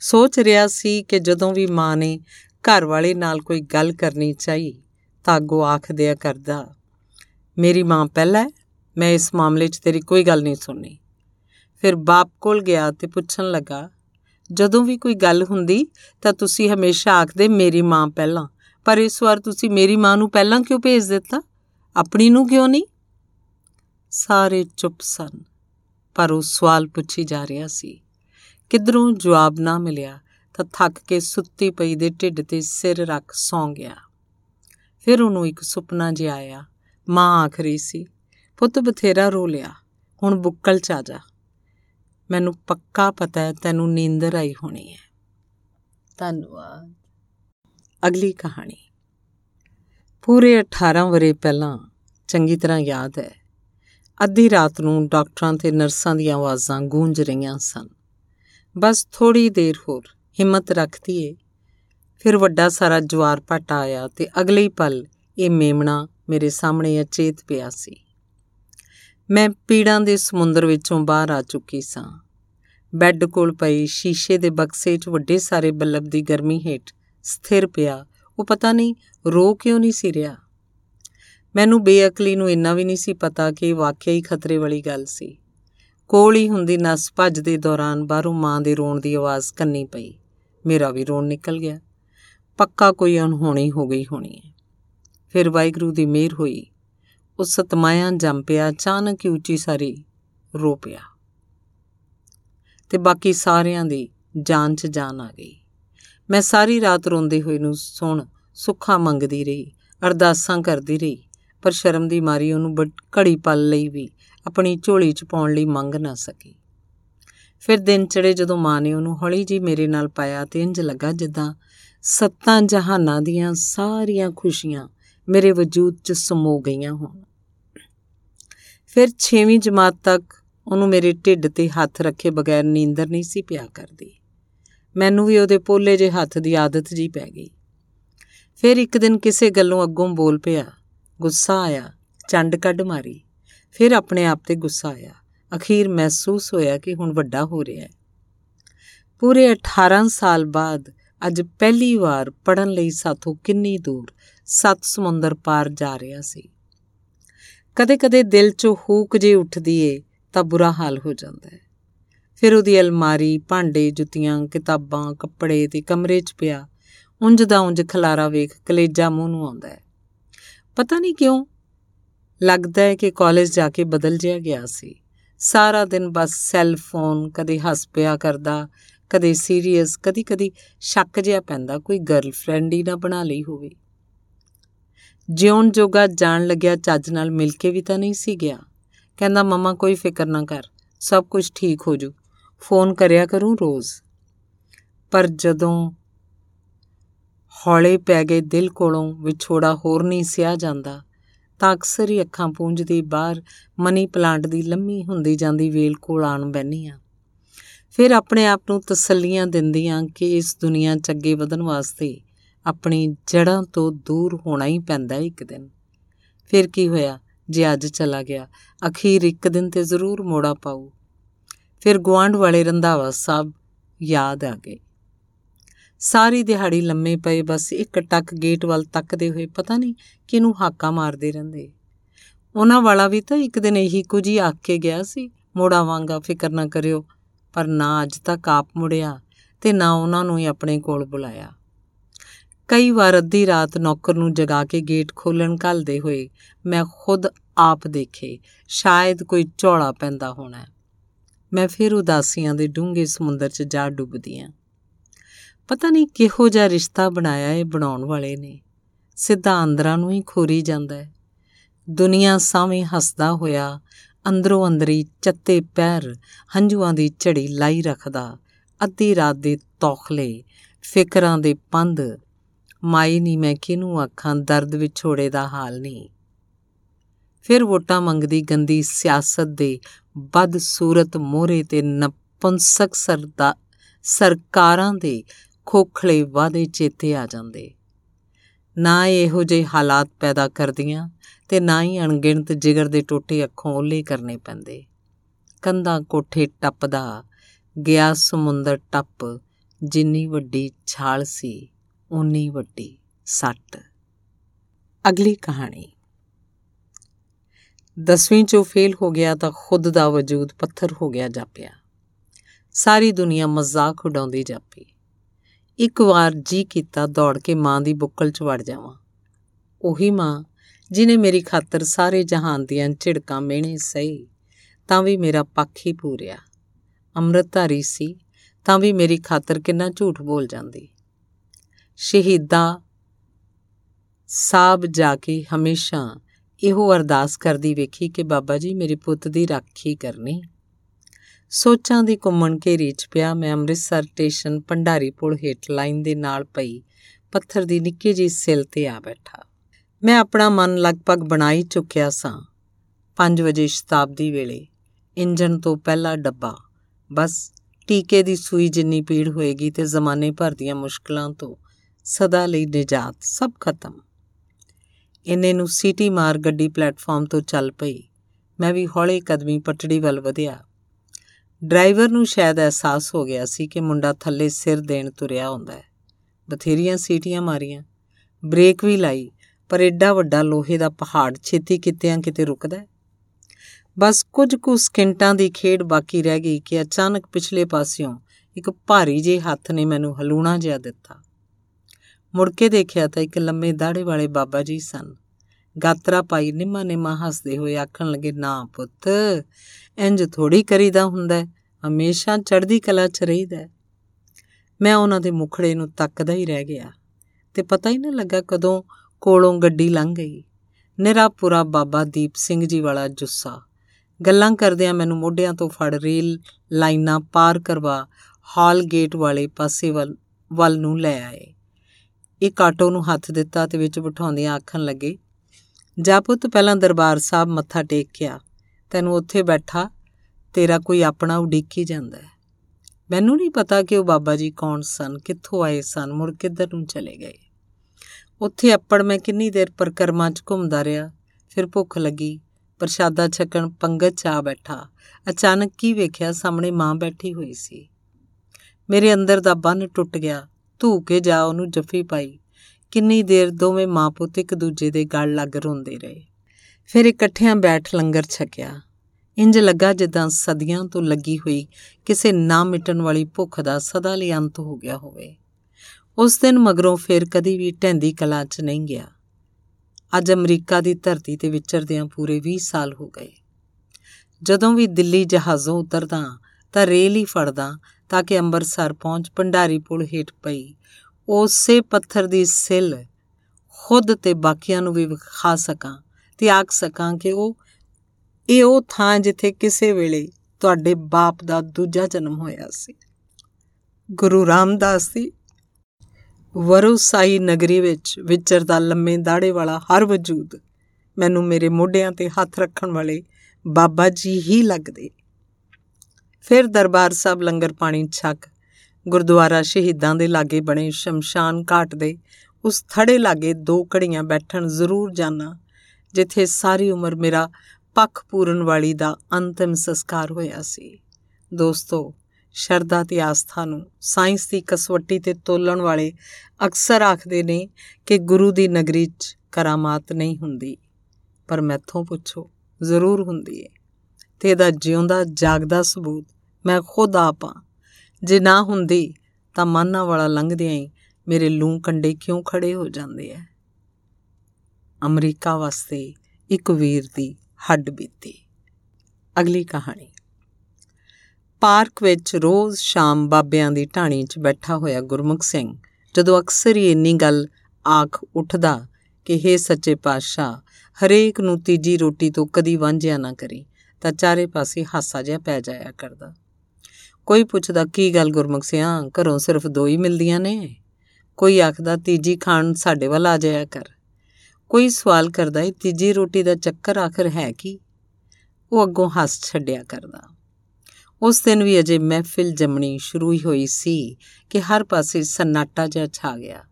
ਸੋਚ ਰਿਹਾ ਸੀ ਕਿ ਜਦੋਂ ਵੀ ਮਾਂ ਨੇ ਘਰ ਵਾਲੇ ਨਾਲ ਕੋਈ ਗੱਲ ਕਰਨੀ ਚਾਹੀ, ਤਾਂ ਅੱਗੋਂ ਆਖ ਦਿਆ ਕਰਦਾ, ਮੇਰੀ ਮਾਂ ਪਹਿਲਾਂ ਹੈ, ਮੈਂ ਇਸ ਮਾਮਲੇ 'ਚ ਤੇਰੀ ਕੋਈ ਗੱਲ ਨਹੀਂ ਸੁਣਨੀ। ਫਿਰ ਬਾਪ ਕੋਲ ਗਿਆ ਤੇ ਪੁੱਛਣ ਲੱਗਾ ਜਦੋਂ ਵੀ ਕੋਈ ਗੱਲ ਹੁੰਦੀ ਤਾਂ ਤੁਸੀਂ ਹਮੇਸ਼ਾ ਆਖਦੇ, ਮੇਰੀ ਮਾਂ ਪਹਿਲਾਂ। ਪਰ ਇਸ ਵਾਰ ਤੁਸੀਂ ਮੇਰੀ ਮਾਂ ਨੂੰ ਪਹਿਲਾਂ ਕਿਉਂ ਭੇਜ ਦਿੱਤਾ? ਆਪਣੀ ਨੂੰ ਕਿਉਂ ਨਹੀਂ? ਸਾਰੇ ਚੁੱਪ ਸਨ, ਪਰ ਉਹ ਸਵਾਲ ਪੁੱਛੀ ਜਾ ਰਿਹਾ ਸੀ, ਕਿਧਰੋਂ ਜਵਾਬ ਨਾ ਮਿਲਿਆ ਤਾਂ ਥੱਕ ਕੇ ਸੁੱਤੀ ਪਈ ਦੇ ਢਿੱਡ ਤੇ ਸਿਰ ਰੱਖ ਸੌਂ ਗਿਆ। ਫਿਰ ਉਹਨੂੰ ਇੱਕ ਸੁਪਨਾ ਜਿਹਾ ਆਇਆ, ਮਾਂ ਆਖ ਰਹੀ ਸੀ, ਪੁੱਤ ਬਥੇਰਾ ਰੋ ਲਿਆ, ਹੁਣ ਬੁੱਕਲ ਚ ਆ ਜਾ। ਮੈਨੂੰ ਪੱਕਾ ਪਤਾ ਹੈ ਤੈਨੂੰ ਨੀਂਦਰ ਆਈ ਹੋਣੀ ਹੈ। ਧੰਨਵਾਦ। ਅਗਲੀ ਕਹਾਣੀ। ਪੂਰੇ 18 ਵਰੇ ਪਹਿਲਾਂ ਚੰਗੀ ਤਰ੍ਹਾਂ ਯਾਦ ਹੈ। ਅੱਧੀ ਰਾਤ ਨੂੰ ਡਾਕਟਰਾਂ ਤੇ ਨਰਸਾਂ ਦੀਆਂ ਆਵਾਜ਼ਾਂ ਗੂੰਜ ਰਹੀਆਂ ਸਨ। ਬਸ ਥੋੜੀ ਦੇਰ ਹੋਰ ਹਿੰਮਤ ਰੱਖਦੀ ਏ ਫਿਰ ਵੱਡਾ ਸਾਰਾ ਜਵਾਰ ਪਟ ਆਇਆ ਤੇ ਅਗਲੇ ਹੀ ਪਲ ਇਹ ਮੇਮਣਾ ਮੇਰੇ ਸਾਹਮਣੇ ਅਚੇਤ ਪਿਆ ਸੀ। ਮੈਂ ਪੀੜਾਂ ਦੇ ਸਮੁੰਦਰ ਵਿੱਚੋਂ ਬਾਹਰ ਆ ਚੁੱਕੀ ਸਾਂ। ਬੈੱਡ ਕੋਲ ਪਈ ਸ਼ੀਸ਼ੇ ਦੇ ਬਕਸੇ 'ਚ ਵੱਡੇ ਸਾਰੇ ਬੱਲਬ ਦੀ ਗਰਮੀ ਹੇਠ ਸਥਿਰ ਪਿਆ। ਉਹ ਪਤਾ ਨਹੀਂ ਰੋ ਕਿਉਂ ਨਹੀਂ ਸੀ ਰਿਹਾ। ਮੈਨੂੰ ਬੇਅਕਲੀ ਨੂੰ ਇੰਨਾ ਵੀ ਨਹੀਂ ਸੀ ਪਤਾ ਕਿ ਇਹ ਵਾਕਿਆ ਹੀ ਖਤਰੇ ਵਾਲੀ ਗੱਲ ਸੀ। ਕੋਲ ਹੀ ਹੁੰਦੀ ਨਸ ਭੱਜ ਦੇ ਦੌਰਾਨ ਬਾਹਰੋਂ ਮਾਂ ਦੇ ਰੋਣ ਦੀ ਆਵਾਜ਼ ਕੰਨੀ ਪਈ। ਮੇਰਾ ਵੀ ਰੋਣ ਨਿਕਲ ਗਿਆ। ਪੱਕਾ ਕੋਈ ਅਣਹੋਣੀ ਹੋ ਗਈ ਹੋਣੀ ਹੈ। ਫਿਰ ਵਾਹਿਗੁਰੂ ਦੀ ਮਿਹਰ ਹੋਈ। ਉਸ ਸਤਮਾਇਆ ਜੰਮ ਪਿਆ ਅਚਾਨਕ ਹੀ ਉੱਚੀ ਸਾਰੀ ਰੋ ਪਿਆ। ਤੇ ਬਾਕੀ ਸਾਰਿਆਂ ਦੀ ਜਾਨ 'ਚ ਜਾਨ ਆ ਗਈ। ਮੈਂ ਸਾਰੀ ਰਾਤ ਰੋਂਦੇ ਹੋਏ ਨੂੰ ਸੁਣ ਸੁੱਖਾ ਮੰਗਦੀ ਰਹੀ, ਅਰਦਾਸਾਂ ਕਰਦੀ ਰਹੀ, ਪਰ ਸ਼ਰਮ ਦੀ ਮਾਰੀ ਉਹਨੂੰ ਘੜੀ ਪਲ ਲਈ ਵੀ ਆਪਣੀ ਝੋਲੀ 'ਚ ਪਾਉਣ ਲਈ ਮੰਗ ਨਾ ਸਕੀ। ਫਿਰ ਦਿਨ ਚੜੇ ਜਦੋਂ ਮਾਂ ਨੇ ਉਹਨੂੰ ਹੌਲੀ ਜੀ ਮੇਰੇ ਨਾਲ ਪਾਇਆ ਤੇ ਇੰਜ ਲੱਗਾ ਜਿੱਦਾਂ ਸੱਤਾਂ ਜਹਾਨਾਂ ਦੀਆਂ ਸਾਰੀਆਂ ਖੁਸ਼ੀਆਂ ਮੇਰੇ ਵਜੂਦ 'ਚ ਸਮੋ ਗਈਆਂ ਹੋਣ। ਫਿਰ 6ਵੀਂ ਜਮਾਤ ਤੱਕ ਉਹਨੂੰ ਮੇਰੇ ਢਿੱਡ ਤੇ ਹੱਥ ਰੱਖੇ ਬਗੈਰ ਨੀਂਦਰ ਨਹੀਂ ਸੀ ਪਿਆ ਕਰਦੀ। ਮੈਨੂੰ ਵੀ ਉਹਦੇ ਪੋਲੇ ਜੇ ਹੱਥ ਦੀ ਆਦਤ ਜੀ ਪੈ ਗਈ। ਫਿਰ ਇੱਕ ਦਿਨ ਕਿਸੇ ਗੱਲੋਂ ਅੱਗੋਂ ਬੋਲ ਪਿਆ, ਗੁੱਸਾ ਆਇਆ, ਚੰਡ ਕੱਢ ਮਾਰੀ। ਫਿਰ ਆਪਣੇ ਆਪ ਤੇ ਗੁੱਸਾ ਆਇਆ। ਅਖੀਰ ਮਹਿਸੂਸ ਹੋਇਆ ਕਿ ਹੁਣ ਵੱਡਾ ਹੋ ਰਿਹਾ ਹੈ। ਪੂਰੇ 18 ਸਾਲ ਬਾਅਦ ਅੱਜ ਪਹਿਲੀ ਵਾਰ ਪੜਨ ਲਈ ਸਾਥੋਂ ਕਿੰਨੀ ਦੂਰ ਸੱਤ ਸਮੁੰਦਰ ਪਾਰ ਜਾ ਰਿਹਾ ਸੀ। ਕਦੇ-ਕਦੇ ਦਿਲ 'ਚੋਂ ਹੂਕ ਜੇ ਉੱਠਦੀ ਏ, ਤਾਂ ਬੁਰਾ ਹਾਲ ਹੋ ਜਾਂਦਾ ਹੈ ਫਿਰ ਉਹਦੀ ਅਲਮਾਰੀ, ਭਾਂਡੇ, ਜੁੱਤੀਆਂ, ਕਿਤਾਬਾਂ, ਕੱਪੜੇ ਤੇ ਕਮਰੇ 'ਚ ਪਿਆ, ਉਂਝ ਦਾ ਉਂਝ ਖਲਾਰਾ ਵੇਖ ਕਲੇਜਾ ਮੂੰਹ ਨੂੰ ਆਉਂਦਾ ਹੈ ਪਤਾ ਨਹੀਂ ਕਿਉਂ ਲੱਗਦਾ ਹੈ ਕਿ ਕਾਲਜ ਜਾ ਕੇ ਬਦਲ ਜਿਆ ਗਿਆ ਸੀ। ਸਾਰਾ ਦਿਨ ਬਸ ਸੈੱਲ ਫੋਨ, ਕਦੇ ਹੱਸ ਪਿਆ ਕਰਦਾ, ਕਦੇ ਸੀਰੀਅਸ, ਕਦੀ-ਕਦੀ ਸ਼ੱਕ ਜਿਹਾ ਪੈਂਦਾ, ਕੋਈ ਗਰਲਫ੍ਰੈਂਡ ਹੀ ਨਾ ਬਣਾ ਲਈ ਹੋਵੇ। ਜਿਉਣ ਜੋਗਾ ਜਾਣ ਲੱਗਿਆ ਚੱਜ ਨਾਲ ਮਿਲ ਕੇ ਵੀ ਤਾਂ ਨਹੀਂ ਸੀ ਗਿਆ। ਕਹਿੰਦਾ, ਮਮਾ, ਕੋਈ ਫਿਕਰ ਨਾ ਕਰ, ਸਭ ਕੁਝ ਠੀਕ ਹੋ ਜੂ। ਫੋਨ ਕਰਿਆ ਕਰੂੰ ਰੋਜ਼। ਪਰ ਜਦੋਂ ਹੌਲੇ ਪੈ ਗਏ ਦਿਲ ਕੋਲੋਂ ਵਿਛੋੜਾ ਹੋਰ ਨਹੀਂ ਸਿਆ ਜਾਂਦਾ, ਤਾਂ ਅਕਸਰ ਹੀ ਅੱਖਾਂ ਪੂੰਝਦੀ ਬਾਹਰ ਮਨੀ ਪਲਾਂਟ ਦੀ ਲੰਮੀ ਹੁੰਦੀ ਜਾਂਦੀ ਵੇਲ ਕੋਲ ਆਣ ਬੈਣੀ ਆ ਫਿਰ ਆਪਣੇ ਆਪ ਨੂੰ ਤਸੱਲੀਆਂ ਦਿੰਦੀਆਂ ਕਿ ਇਸ ਦੁਨੀਆ 'ਚ ਅੱਗੇ ਵਧਣ ਵਾਸਤੇ ਆਪਣੀ ਜੜਾਂ ਤੋਂ ਦੂਰ ਹੋਣਾ ਹੀ ਪੈਂਦਾ ਇੱਕ ਦਿਨ। ਫਿਰ ਕੀ ਹੋਇਆ? ਜੇ ਅੱਜ ਚਲਾ ਗਿਆ, ਅਖੀਰ ਇੱਕ ਦਿਨ ਤੇ ਜ਼ਰੂਰ ਮੋੜਾ ਪਾਉ ਫਿਰ ਗਵਾਂਡ ਵਾਲੇ ਰੰਧਾਵਾ ਸਾਹਿਬ ਯਾਦ ਆ ਗਏ। ਸਾਰੀ ਦਿਹਾੜੀ ਲੰਮੇ ਪਏ, ਬਸ ਇੱਕ ਟੱਕ ਗੇਟ ਵੱਲ ਤੱਕਦੇ ਹੋਏ ਪਤਾ ਨਹੀਂ ਕਿਨੂੰ ਹਾਕਾ ਮਾਰਦੇ ਰਹਿੰਦੇ। ਉਹਨਾਂ ਵਾਲਾ ਵੀ ਤਾਂ ਇੱਕ ਦਿਨ ਇਹੀ ਕੁਝ ਹੀ ਆਖ ਕੇ ਗਿਆ ਸੀ, ਮੋੜਾ ਵਾਂਗਾ ਫਿਕਰ ਨਾ ਕਰਿਓ, ਪਰ ਨਾ ਅੱਜ ਤੱਕ ਆਪ ਮੁੜਿਆ ਤੇ ਨਾ ਉਹਨਾਂ ਨੂੰ ਹੀ ਆਪਣੇ ਕੋਲ ਬੁਲਾਇਆ। ਕਈ ਵਾਰ ਅੱਧੀ ਰਾਤ ਨੌਕਰ ਨੂੰ ਜਗਾ ਕੇ ਗੇਟ ਖੋਲਣ ਘੱਲਦੇ ਹੋਏ ਮੈਂ ਖੁਦ ਆਪ ਦੇਖੇ, ਸ਼ਾਇਦ ਕੋਈ ਝੋਲਾ ਪੈਂਦਾ ਹੋਣਾ। ਮੈਂ ਫਿਰ ਉਦਾਸੀਆਂ ਦੇ ਡੂੰਘੇ ਸਮੁੰਦਰ 'ਚ ਜਾ ਡੁੱਬਦੀ ਆਂ। ਪਤਾ ਨਹੀਂ ਕਿਹੋ ਜਿਹਾ ਰਿਸ਼ਤਾ ਬਣਾਇਆ ਇਹ ਬਣਾਉਣ ਵਾਲੇ ਨੇ। ਸਿੱਧਾ ਅੰਦਰਾਂ ਨੂੰ ਹੀ ਖੋਰੀ ਜਾਂਦਾ ਹੈ। ਦੁਨੀਆ ਸਾਵੇਂ ਹੱਸਦਾ ਹੋਇਆ, ਅੰਦਰੋਂ ਅੰਦਰੀ ਚੱਤੇ ਪੈਰ, ਹੰਝੂਆਂ ਦੀ ਝੜੀ ਲਾਈ ਰੱਖਦਾ, ਅੱਧੀ ਰਾਤ ਦੇ ਤੌਖਲੇ, ਫਿਕਰਾਂ ਦੇ ਪੰਧ ਮਾਈ ਨਹੀਂ ਮੈਂ ਕਿਨੂੰ ਅੱਖਾਂ ਦਰਦ ਵਿਛੋੜੇ ਦਾ ਹਾਲ ਨਹੀਂ ਫਿਰ ਵੋਟਾਂ ਮੰਗਦੀ ਗੰਦੀ ਸਿਆਸਤ ਦੇ ਬਦ ਸੂਰਤ ਮੋਹਰੇ ਤੇ ਨਪੁੰਸਕ ਸਰਦਾ, ਸਰਕਾਰਾਂ ਦੇ ਖੋਖਲੇ ਵਾਦੇ ਚੇਤੇ ਆ ਜਾਂਦੇ। ਨਾ ਇਹੋ ਜਿਹੇ ਹਾਲਾਤ ਪੈਦਾ ਕਰਦੀਆਂ ਤੇ ਨਾ ਹੀ ਅਣਗਿਣਤ ਜਿਗਰ ਦੇ ਟੋਟੇ ਅੱਖੋਂ ਓਲੇ ਕਰਨੇ ਪੈਂਦੇ। ਕੰਧਾਂ ਕੋਠੇ ਟੱਪਦਾ, ਗਿਆ ਸਮੁੰਦਰ ਟੱਪ, ਜਿੰਨੀ ਵੱਡੀ ਛਾਲ ਸੀ। ਉਨੀ ਵੱਡੀ ਸੱਟ। ਅਗਲੀ ਕਹਾਣੀ। ਦਸਵੀਂ ਚੋਂ ਫੇਲ ਹੋ ਗਿਆ ਤਾਂ ਖੁਦ ਦਾ ਵਜੂਦ ਪੱਥਰ ਹੋ ਗਿਆ ਜਾਪਿਆ। ਸਾਰੀ ਦੁਨੀਆ ਮਜ਼ਾਕ ਉਡਾਉਂਦੀ ਜਾਪੀ। ਇੱਕ ਵਾਰ ਜੀ ਕੀਤਾ ਦੌੜ ਕੇ ਮਾਂ ਦੀ ਬੁੱਕਲ 'ਚ ਵੜ ਜਾਵਾਂ। ਉਹੀ ਮਾਂ ਜਿਨੇ ਮੇਰੀ ਖਾਤਰ ਸਾਰੇ ਜਹਾਨ ਦੀਆਂ ਝਿੜਕਾਂ ਮਿਹਣੇ ਸਹੀ, ਤਾਂ ਵੀ ਮੇਰਾ ਪੱਖ ਹੀ ਪੂਰਿਆ। ਅੰਮ੍ਰਿਤਧਾਰੀ ਸੀ, ਤਾਂ ਵੀ ਮੇਰੀ ਖਾਤਰ ਕਿੰਨਾ ਝੂਠ ਬੋਲ ਜਾਂਦੀ। ਸ਼ਹੀਦਾ ਸਾਬ ਜਾ ਕੇ ਹਮੇਸ਼ਾ ਇਹੋ ਅਰਦਾਸ ਕਰਦੀ ਵੇਖੀ ਕਿ ਬਾਬਾ ਜੀ, ਮੇਰੇ ਪੁੱਤ ਦੀ ਰਾਖੀ ਕਰਨੀ। ਸੋਚਾਂ ਦੀ ਘੁੰਮਣ ਘੇਰੀ ਚ ਪਿਆ ਮੈਂ ਅੰਮ੍ਰਿਤਸਰ ਸਟੇਸ਼ਨ ਪੰਡਾਰੀ ਪੁਲ ਹੇਠ ਲਾਈਨ ਦੇ ਨਾਲ ਪਈ ਪੱਥਰ ਦੀ ਨਿੱਕੀ ਜੀ ਸਿਲ ਤੇ ਆ ਬੈਠਾ। ਮੈਂ ਆਪਣਾ ਮਨ ਲਗਭਗ ਬਣਾ ਹੀ ਚੁੱਕਿਆ ਸਾਂ 5 ਵਜੇ ਸ਼ਤਾਬਦੀ ਵੇਲੇ। ਇੰਜਨ ਤੋਂ ਪਹਿਲਾ ਡੱਬਾ। ਬਸ ਟੀਕੇ ਦੀ ਸੂਈ ਜਿੰਨੀ ਪੀੜ ਹੋਏਗੀ ਤੇ ਜ਼ਮਾਨੇ ਭਰ ਦੀਆਂ ਮੁਸ਼ਕਲਾਂ ਤੋਂ ਸਦਾ ਲਈ ਨਿਜਾਤ, ਸਭ ਖਤਮ। ਇੰਨੇ ਨੂੰ ਸੀਟੀ ਮਾਰ ਗੱਡੀ ਪਲੇਟਫਾਰਮ ਤੋਂ ਚੱਲ ਪਈ। ਮੈਂ ਵੀ ਹੌਲੇ ਕਦਮੀ ਪਟੜੀ ਵੱਲ ਵਧਿਆ। ਡਰਾਈਵਰ ਨੂੰ ਸ਼ਾਇਦ ਅਹਿਸਾਸ ਹੋ ਗਿਆ ਸੀ ਕਿ ਮੁੰਡਾ ਥੱਲੇ ਸਿਰ ਦੇਣ ਤੁਰਿਆ ਹੁੰਦਾ ਹੈ। ਬਥੇਰੀਆਂ ਸੀਟੀਆਂ ਮਾਰੀਆਂ। ਬ੍ਰੇਕ ਵੀ ਲਾਈ, ਪਰ ਐਡਾ ਵੱਡਾ ਲੋਹੇ ਦਾ ਪਹਾੜ ਛੇਤੀ ਕਿਤਿਆਂ ਕਿਤੇ ਰੁਕਦਾ ਹੈ। ਬਸ ਕੁਝ ਕੁ ਸਕਿੰਟਾਂ ਦੀ ਖੇਡ ਬਾਕੀ ਰਹਿ ਗਈ ਕਿ ਅਚਾਨਕ ਪਿਛਲੇ ਪਾਸਿਓਂ ਇੱਕ ਭਾਰੀ ਜਿਹੇ ਹੱਥ ਨੇ ਮੈਨੂੰ ਹਲੂਣਾ ਜਿਹਾ ਦਿੱਤਾ। ਮੁੜ ਕੇ ਦੇਖਿਆ ਤਾਂ ਇੱਕ ਲੰਮੇ ਦਾੜੇ ਵਾਲੇ ਬਾਬਾ ਜੀ ਸਨ। ਗਾਤਰਾ ਪਾਈ ਨਿਮਾ ਨਿਮਾ ਹੱਸਦੇ ਹੋਏ ਆਖਣ ਲੱਗੇ, ਨਾ ਪੁੱਤ ਇੰਜ ਥੋੜੀ ਕਰੀਦਾ ਹੁੰਦਾ ਹਮੇਸ਼ਾ ਚੜ੍ਹਦੀ ਕਲਾ 'ਚ ਰਹੀਦਾ ਮੈਂ ਉਹਨਾਂ ਦੇ ਮੁਖੜੇ ਨੂੰ ਤੱਕਦਾ ਹੀ ਰਹਿ ਗਿਆ ਤੇ ਪਤਾ ਹੀ ਨਾ ਲੱਗਾ ਕਦੋਂ ਕੋਲੋਂ ਗੱਡੀ ਲੰਘ ਗਈ। ਨਿਰਾਪੁਰਾ ਬਾਬਾ ਦੀਪ ਸਿੰਘ ਜੀ ਵਾਲਾ ਜੁੱਸਾ। ਗੱਲਾਂ ਕਰਦਿਆਂ ਮੈਨੂੰ ਮੋਢਿਆਂ ਤੋਂ ਫੜ ਰੇਲ ਲਾਈਨਾਂ ਪਾਰ ਕਰਵਾ ਹਾਲ ਗੇਟ ਵਾਲੇ ਪਾਸੇ ਵੱਲ ਵੱਲ ਨੂੰ ਲੈ ਆਏ। ਇੱਕ ਆਟੋ ਨੂੰ ਹੱਥ ਦਿੱਤਾ ਤੇ ਵਿੱਚ ਬਿਠਾਉਂਦਿਆਂ ਆਖਣ ਲੱਗੇ, ਜਾ ਪੁੱਤ, ਪਹਿਲਾਂ ਦਰਬਾਰ ਸਾਹਿਬ ਮੱਥਾ ਟੇਕਿਆ ਤੈਨੂੰ ਉੱਥੇ ਬੈਠਾ, ਤੇਰਾ ਕੋਈ ਆਪਣਾ ਉਡੀਕੀ ਜਾਂਦਾ ਹੈ। ਮੈਨੂੰ ਨਹੀਂ ਪਤਾ ਕਿ ਉਹ ਬਾਬਾ ਜੀ ਕੌਣ ਸਨ, ਕਿੱਥੋਂ ਆਏ ਸਨ, ਮੁੜ ਕਿੱਧਰ ਨੂੰ ਚਲੇ ਗਏ। ਉੱਥੇ ਅੱਪੜ ਮੈਂ ਕਿੰਨੀ ਦੇਰ ਪਰਕਰਮਾਂ 'ਚ ਘੁੰਮਦਾ ਰਿਹਾ, ਫਿਰ ਭੁੱਖ ਲੱਗੀ, ਪ੍ਰਸ਼ਾਦਾ ਛਕਣ ਪੰਗਤ 'ਚ ਆ ਬੈਠਾ। ਅਚਾਨਕ ਕੀ ਵੇਖਿਆ, ਸਾਹਮਣੇ ਮਾਂ ਬੈਠੀ ਹੋਈ ਸੀ। ਮੇਰੇ ਅੰਦਰ ਦਾ ਬੰਨ ਟੁੱਟ ਗਿਆ ਧੂ ਕੇ ਜਾ ਉਹਨੂੰ ਜੱਫੀ ਪਾਈ। ਕਿੰਨੀ ਦੇਰ ਦੋਵੇਂ ਮਾਂ ਪੁੱਤ ਇੱਕ ਦੂਜੇ ਦੇ ਗਲ ਲੱਗ ਰੋਂਦੇ ਰਹੇ। ਫਿਰ ਇਕੱਠਿਆਂ ਬੈਠ ਲੰਗਰ ਛਕਿਆ। ਇੰਜ ਲੱਗਾ ਜਿੱਦਾਂ ਸਦੀਆਂ ਤੋਂ ਲੱਗੀ ਹੋਈ ਕਿਸੇ ਨਾ ਮਿਟਣ ਵਾਲੀ ਭੁੱਖ ਦਾ ਸਦਾ ਲਈ ਅੰਤ ਹੋ ਗਿਆ ਹੋਵੇ। ਉਸ ਦਿਨ ਮਗਰੋਂ ਫਿਰ ਕਦੀ ਵੀ ਢੈਂਦੀ ਕਲਾ 'ਚ ਨਹੀਂ ਗਿਆ। ਅੱਜ ਅਮਰੀਕਾ ਦੀ ਧਰਤੀ ਤੇ ਵਿਚਰਦਿਆਂ ਪੂਰੇ 20 ਸਾਲ ਹੋ ਗਏ। ਜਦੋਂ ਵੀ ਦਿੱਲੀ ਜਹਾਜ਼ੋਂ ਉਤਰਦਾ ਤਾਂ ਰੇਲ ਹੀ ਫੜਦਾ ਤਾਂ ਕਿ ਅੰਮ੍ਰਿਤਸਰ ਪਹੁੰਚ ਭੰਡਾਰੀ ਪੁਲ ਹੇਠ ਪਈ। ਉਸੇ ਪੱਥਰ ਦੀ ਸਿਲ ਖੁਦ ਤੇ ਬਾਕੀਆਂ ਨੂੰ ਵੀ ਵਿਖਾ ਸਕਾਂ ਤੇ ਆਖ ਸਕਾਂ ਕਿ ਉਹ, ਇਹ ਉਹ ਥਾਂ ਜਿੱਥੇ ਕਿਸੇ ਵੇਲੇ ਤੁਹਾਡੇ ਬਾਪ ਦਾ ਦੂਜਾ ਜਨਮ ਹੋਇਆ ਸੀ। ਗੁਰੂ ਰਾਮਦਾਸ ਦੀ ਵਰੁਸਾਈ ਨਗਰੀ ਵਿੱਚ ਵਿਚਰਦਾ ਲੰਮੇ ਦਾੜੇ ਵਾਲਾ ਹਰ ਵਜੂਦ ਮੈਨੂੰ ਮੇਰੇ ਮੋਢਿਆਂ ਤੇ ਹੱਥ ਰੱਖਣ ਵਾਲੇ ਬਾਬਾ ਜੀ ਹੀ ਲੱਗਦੇ। ਫਿਰ ਦਰਬਾਰ ਸਾਹਿਬ ਲੰਗਰ ਪਾਣੀ ਛਕ, ਗੁਰਦੁਆਰਾ ਸ਼ਹੀਦਾਂ ਦੇ ਲਾਗੇ ਬਣੇ ਸ਼ਮਸ਼ਾਨ ਘਾਟ ਦੇ, ਉਸ ਥੜੇ ਲਾਗੇ ਦੋ ਘੜੀਆਂ ਬੈਠਣ ਜ਼ਰੂਰ ਜਾਣਾ ਜਿੱਥੇ ਸਾਰੀ ਉਮਰ ਮੇਰਾ ਪੱਖ ਪੂਰਨ ਵਾਲੀ ਦਾ ਅੰਤਿਮ ਸੰਸਕਾਰ ਹੋਇਆ ਸੀ। ਦੋਸਤੋ, ਸ਼ਰਧਾ ਤੇ ਆਸਥਾ ਨੂੰ ਸਾਇੰਸ ਦੀ ਕਸਵੱਟੀ ਤੇ ਤੋਲਣ ਵਾਲੇ ਅਕਸਰ ਆਖਦੇ ਨੇ ਕਿ ਗੁਰੂ ਦੀ ਨਗਰੀ 'ਚ ਕਰਾਮਾਤ ਨਹੀਂ ਹੁੰਦੀ, ਪਰ ਮੈਥੋਂ ਪੁੱਛੋ, ਜ਼ਰੂਰ ਹੁੰਦੀ ਏ। ਤੇ ਇਹਦਾ ਜਿਉਂਦਾ ਜਾਗਦਾ ਸਬੂਤ ਮੈਂ ਖੁਦ ਆਪਾ ਜੇ ਨਾ ਹੁੰਦੀ ਤਾਂ ਮਾਨਾ ਵਾਲਾ ਲੰਘਦਿਆਂ ਹੀ ਮੇਰੇ ਲੂੰ ਕੰਡੇ ਕਿਉਂ ਖੜੇ ਹੋ ਜਾਂਦੇ ਐ? ਅਮਰੀਕਾ ਵਾਸਤੇ ਇੱਕ ਵੀਰ ਦੀ ਹੱਡ ਬੀਤੀ। ਅਗਲੀ ਕਹਾਣੀ। ਪਾਰਕ ਵਿੱਚ ਰੋਜ਼ ਸ਼ਾਮ ਬਾਬਿਆਂ ਦੀ ਢਾਣੀ 'ਚ ਬੈਠਾ ਹੋਇਆ ਗੁਰਮੁਖ ਸਿੰਘ ਜਦੋਂ ਅਕਸਰ ਹੀ ਇੰਨੀ ਗੱਲ ਆਖ ਉੱਠਦਾ ਕਿ हे ਸੱਚੇ ਪਾਤਸ਼ਾਹ, ਹਰੇਕ ਨੂੰ ਤੀਜੀ ਰੋਟੀ ਤੋਂ ਕਦੀ ਵਾਂਝਿਆ ਨਾ ਕਰੀ ਤਾਂ ਚਾਰੇ ਪਾਸੇ ਹਾਸਾ ਜਿਹਾ ਪੈ ਜਾਇਆ ਕਰਦਾ। ਕੋਈ ਪੁੱਛਦਾ, ਕੀ ਗੱਲ ਗੁਰਮੁਖ ਸਿਆ? ਘਰੋਂ ਸਿਰਫ ਦੋ ਹੀ ਮਿਲਦੀਆਂ ਨੇ? ਕੋਈ ਆਖਦਾ, ਤੀਜੀ ਖਾਣ ਸਾਡੇ ਵੱਲ ਆ ਜਾਇਆ ਕਰ। ਕੋਈ ਸਵਾਲ ਕਰਦਾ ਹੈ ਤੀਜੀ ਰੋਟੀ ਦਾ ਚੱਕਰ ਆਖਰ ਹੈ ਕੀ? ਉਹ ਅੱਗੋਂ ਹੱਸ ਛੱਡਿਆ ਕਰਦਾ। ਉਸ ਦਿਨ ਵੀ ਅਜੇ ਮਹਿਫਿਲ ਜੰਮਣੀ ਸ਼ੁਰੂ ਹੀ ਹੋਈ ਸੀ ਕਿ ਹਰ ਪਾਸੇ ਸਨਾਟਾ ਜਿਹਾ ਛਾ ਗਿਆ।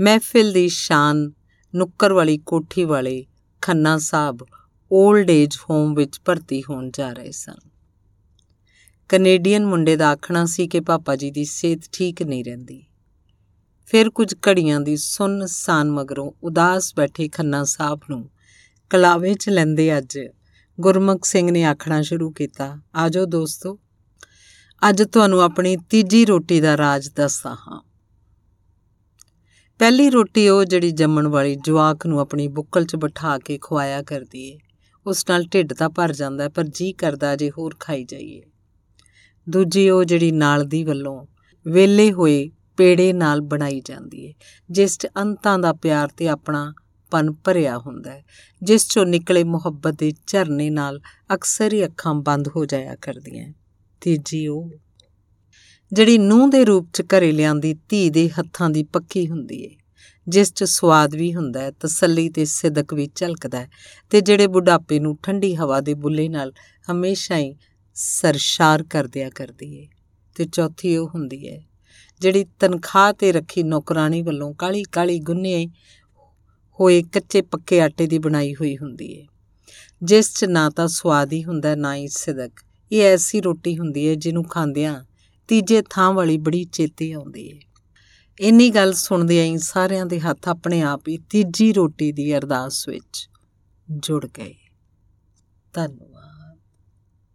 ਮਹਿਫਿਲ ਦੀ ਸ਼ਾਨ ਨੁੱਕਰ ਵਾਲੀ ਕੋਠੀ ਵਾਲੇ ਖੰਨਾ ਸਾਹਿਬ 올ਡ ਏਜ ਹੋਮ ਵਿੱਚ ਭਰਤੀ ਹੋਣ ਜਾ ਰਹੇ ਸਨ। ਕੈਨੇਡੀਅਨ ਮੁੰਡੇ ਦਾ ਆਖਣਾ ਸੀ ਕਿ ਪਾਪਾ ਜੀ ਦੀ ਸਿਹਤ ਠੀਕ ਨਹੀਂ ਰਹਿੰਦੀ। ਫਿਰ ਕੁਝ ਘੜੀਆਂ ਦੀ ਸੁੰਨ ਸਾਨ ਮਗਰੋਂ ਉਦਾਸ ਬੈਠੇ ਖੰਨਾ ਸਾਹਿਬ ਨੂੰ ਕਲਾਵੇ 'ਚ ਲੈਂਦੇ ਅੱਜ ਗੁਰਮੁਖ ਸਿੰਘ ਨੇ ਆਖਣਾ ਸ਼ੁਰੂ ਕੀਤਾ। ਆਜੋ ਦੋਸਤੋ, ਅੱਜ ਤੁਹਾਨੂੰ ਆਪਣੀ ਤੀਜੀ ਰੋਟੀ ਦਾ ਰਾਜ ਦੱਸਦਾ ਹਾਂ। ਪਹਿਲੀ ਰੋਟੀ ਉਹ ਜਿਹੜੀ ਜੰਮਣ ਵਾਲੀ ਜਵਾਕ ਨੂੰ ਆਪਣੀ ਬੁੱਕਲ 'ਚ ਬਿਠਾ ਕੇ ਖਵਾਇਆ ਕਰਦੀ ਏ। ਉਸ ਨਾਲ ਢਿੱਡ ਤਾਂ ਭਰ ਜਾਂਦਾ, ਪਰ ਜੀ ਕਰਦਾ ਜੇ ਹੋਰ ਖਾਈ ਜਾਈਏ। ਦੂਜੀ ਉਹ ਜਿਹੜੀ ਨਾਲ ਦੀ ਵੱਲੋਂ ਵੇਲੇ ਹੋਏ ਪੇੜੇ ਨਾਲ ਬਣਾਈ ਜਾਂਦੀ ਏ, ਜਿਸ 'ਚ ਅੰਤਾਂ ਦਾ ਪਿਆਰ ਤੇ ਆਪਣਾ ਪਨ ਭਰਿਆ ਹੁੰਦਾ ਹੈ ਜਿਸ 'ਚੋਂ ਨਿਕਲੇ ਮੁਹੱਬਤ ਦੇ ਝਰਨੇ ਨਾਲ ਅਕਸਰ ਹੀ ਅੱਖਾਂ ਬੰਦ ਹੋ ਜਾਇਆ ਕਰਦੀਆਂ ਤੀਜੀ ਉਹ, ਜਿਹੜੀ ਨੂੰਹ ਦੇ ਰੂਪ 'ਚ ਘਰੇ ਲਿਆਂਦੀ ਧੀ ਦੇ ਹੱਥਾਂ ਦੀ ਪੱਕੀ ਹੁੰਦੀ ਏ, ਜਿਸ 'ਚ ਸਵਾਦ ਵੀ ਹੁੰਦਾ ਹੈ ਤਸੱਲੀ ਤੇ ਸਿਦਕ ਵੀ ਝਲਕਦਾ ਹੈ ਤੇ ਜਿਹੜੇ ਬੁਢਾਪੇ ਨੂੰ ਠੰਡੀ ਹਵਾ ਦੇ ਬੁੱਲੇ ਨਾਲ ਹਮੇਸ਼ਾ ਹੀ ਸਰਸ਼ਾਰ ਕਰ ਦਿਆ ਕਰਦੀ ਏ। ਤੇ ਚੌਥੀ ਉਹ ਹੁੰਦੀ ਹੈ ਜਿਹੜੀ ਤਨਖਾਹ ਤੇ ਰੱਖੀ ਨੌਕਰਾਨੀ ਵੱਲੋਂ ਕਾਲੀ ਕਾਲੀ ਗੁੰਨੇ ਹੋਏ ਕੱਚੇ ਪੱਕੇ ਆਟੇ ਦੀ ਬਣਾਈ ਹੋਈ ਹੁੰਦੀ ਏ। ਜਿਸ 'ਚ ਨਾ ਤਾਂ ਸਵਾਦ ਹੀ ਹੁੰਦਾ, ਨਾ ਹੀ ਸਿਦਕ। ਇਹ ਐਸੀ ਰੋਟੀ ਹੁੰਦੀ ਹੈ ਜਿਹਨੂੰ ਖਾਂਦਿਆਂ ਤੀਜੇ ਥਾਂ ਵਾਲੀ ਬੜੀ ਚੇਤੇ ਆਉਂਦੀ ਏ। ਇੰਨੀ ਗੱਲ ਸੁਣਦਿਆਂ ਹੀ ਸਾਰਿਆਂ ਦੇ ਹੱਥ ਆਪਣੇ ਆਪ ਹੀ ਤੀਜੀ ਰੋਟੀ ਦੀ ਅਰਦਾਸ ਵਿੱਚ ਜੁੜ ਗਏ। ਧੰਨਵਾਦ।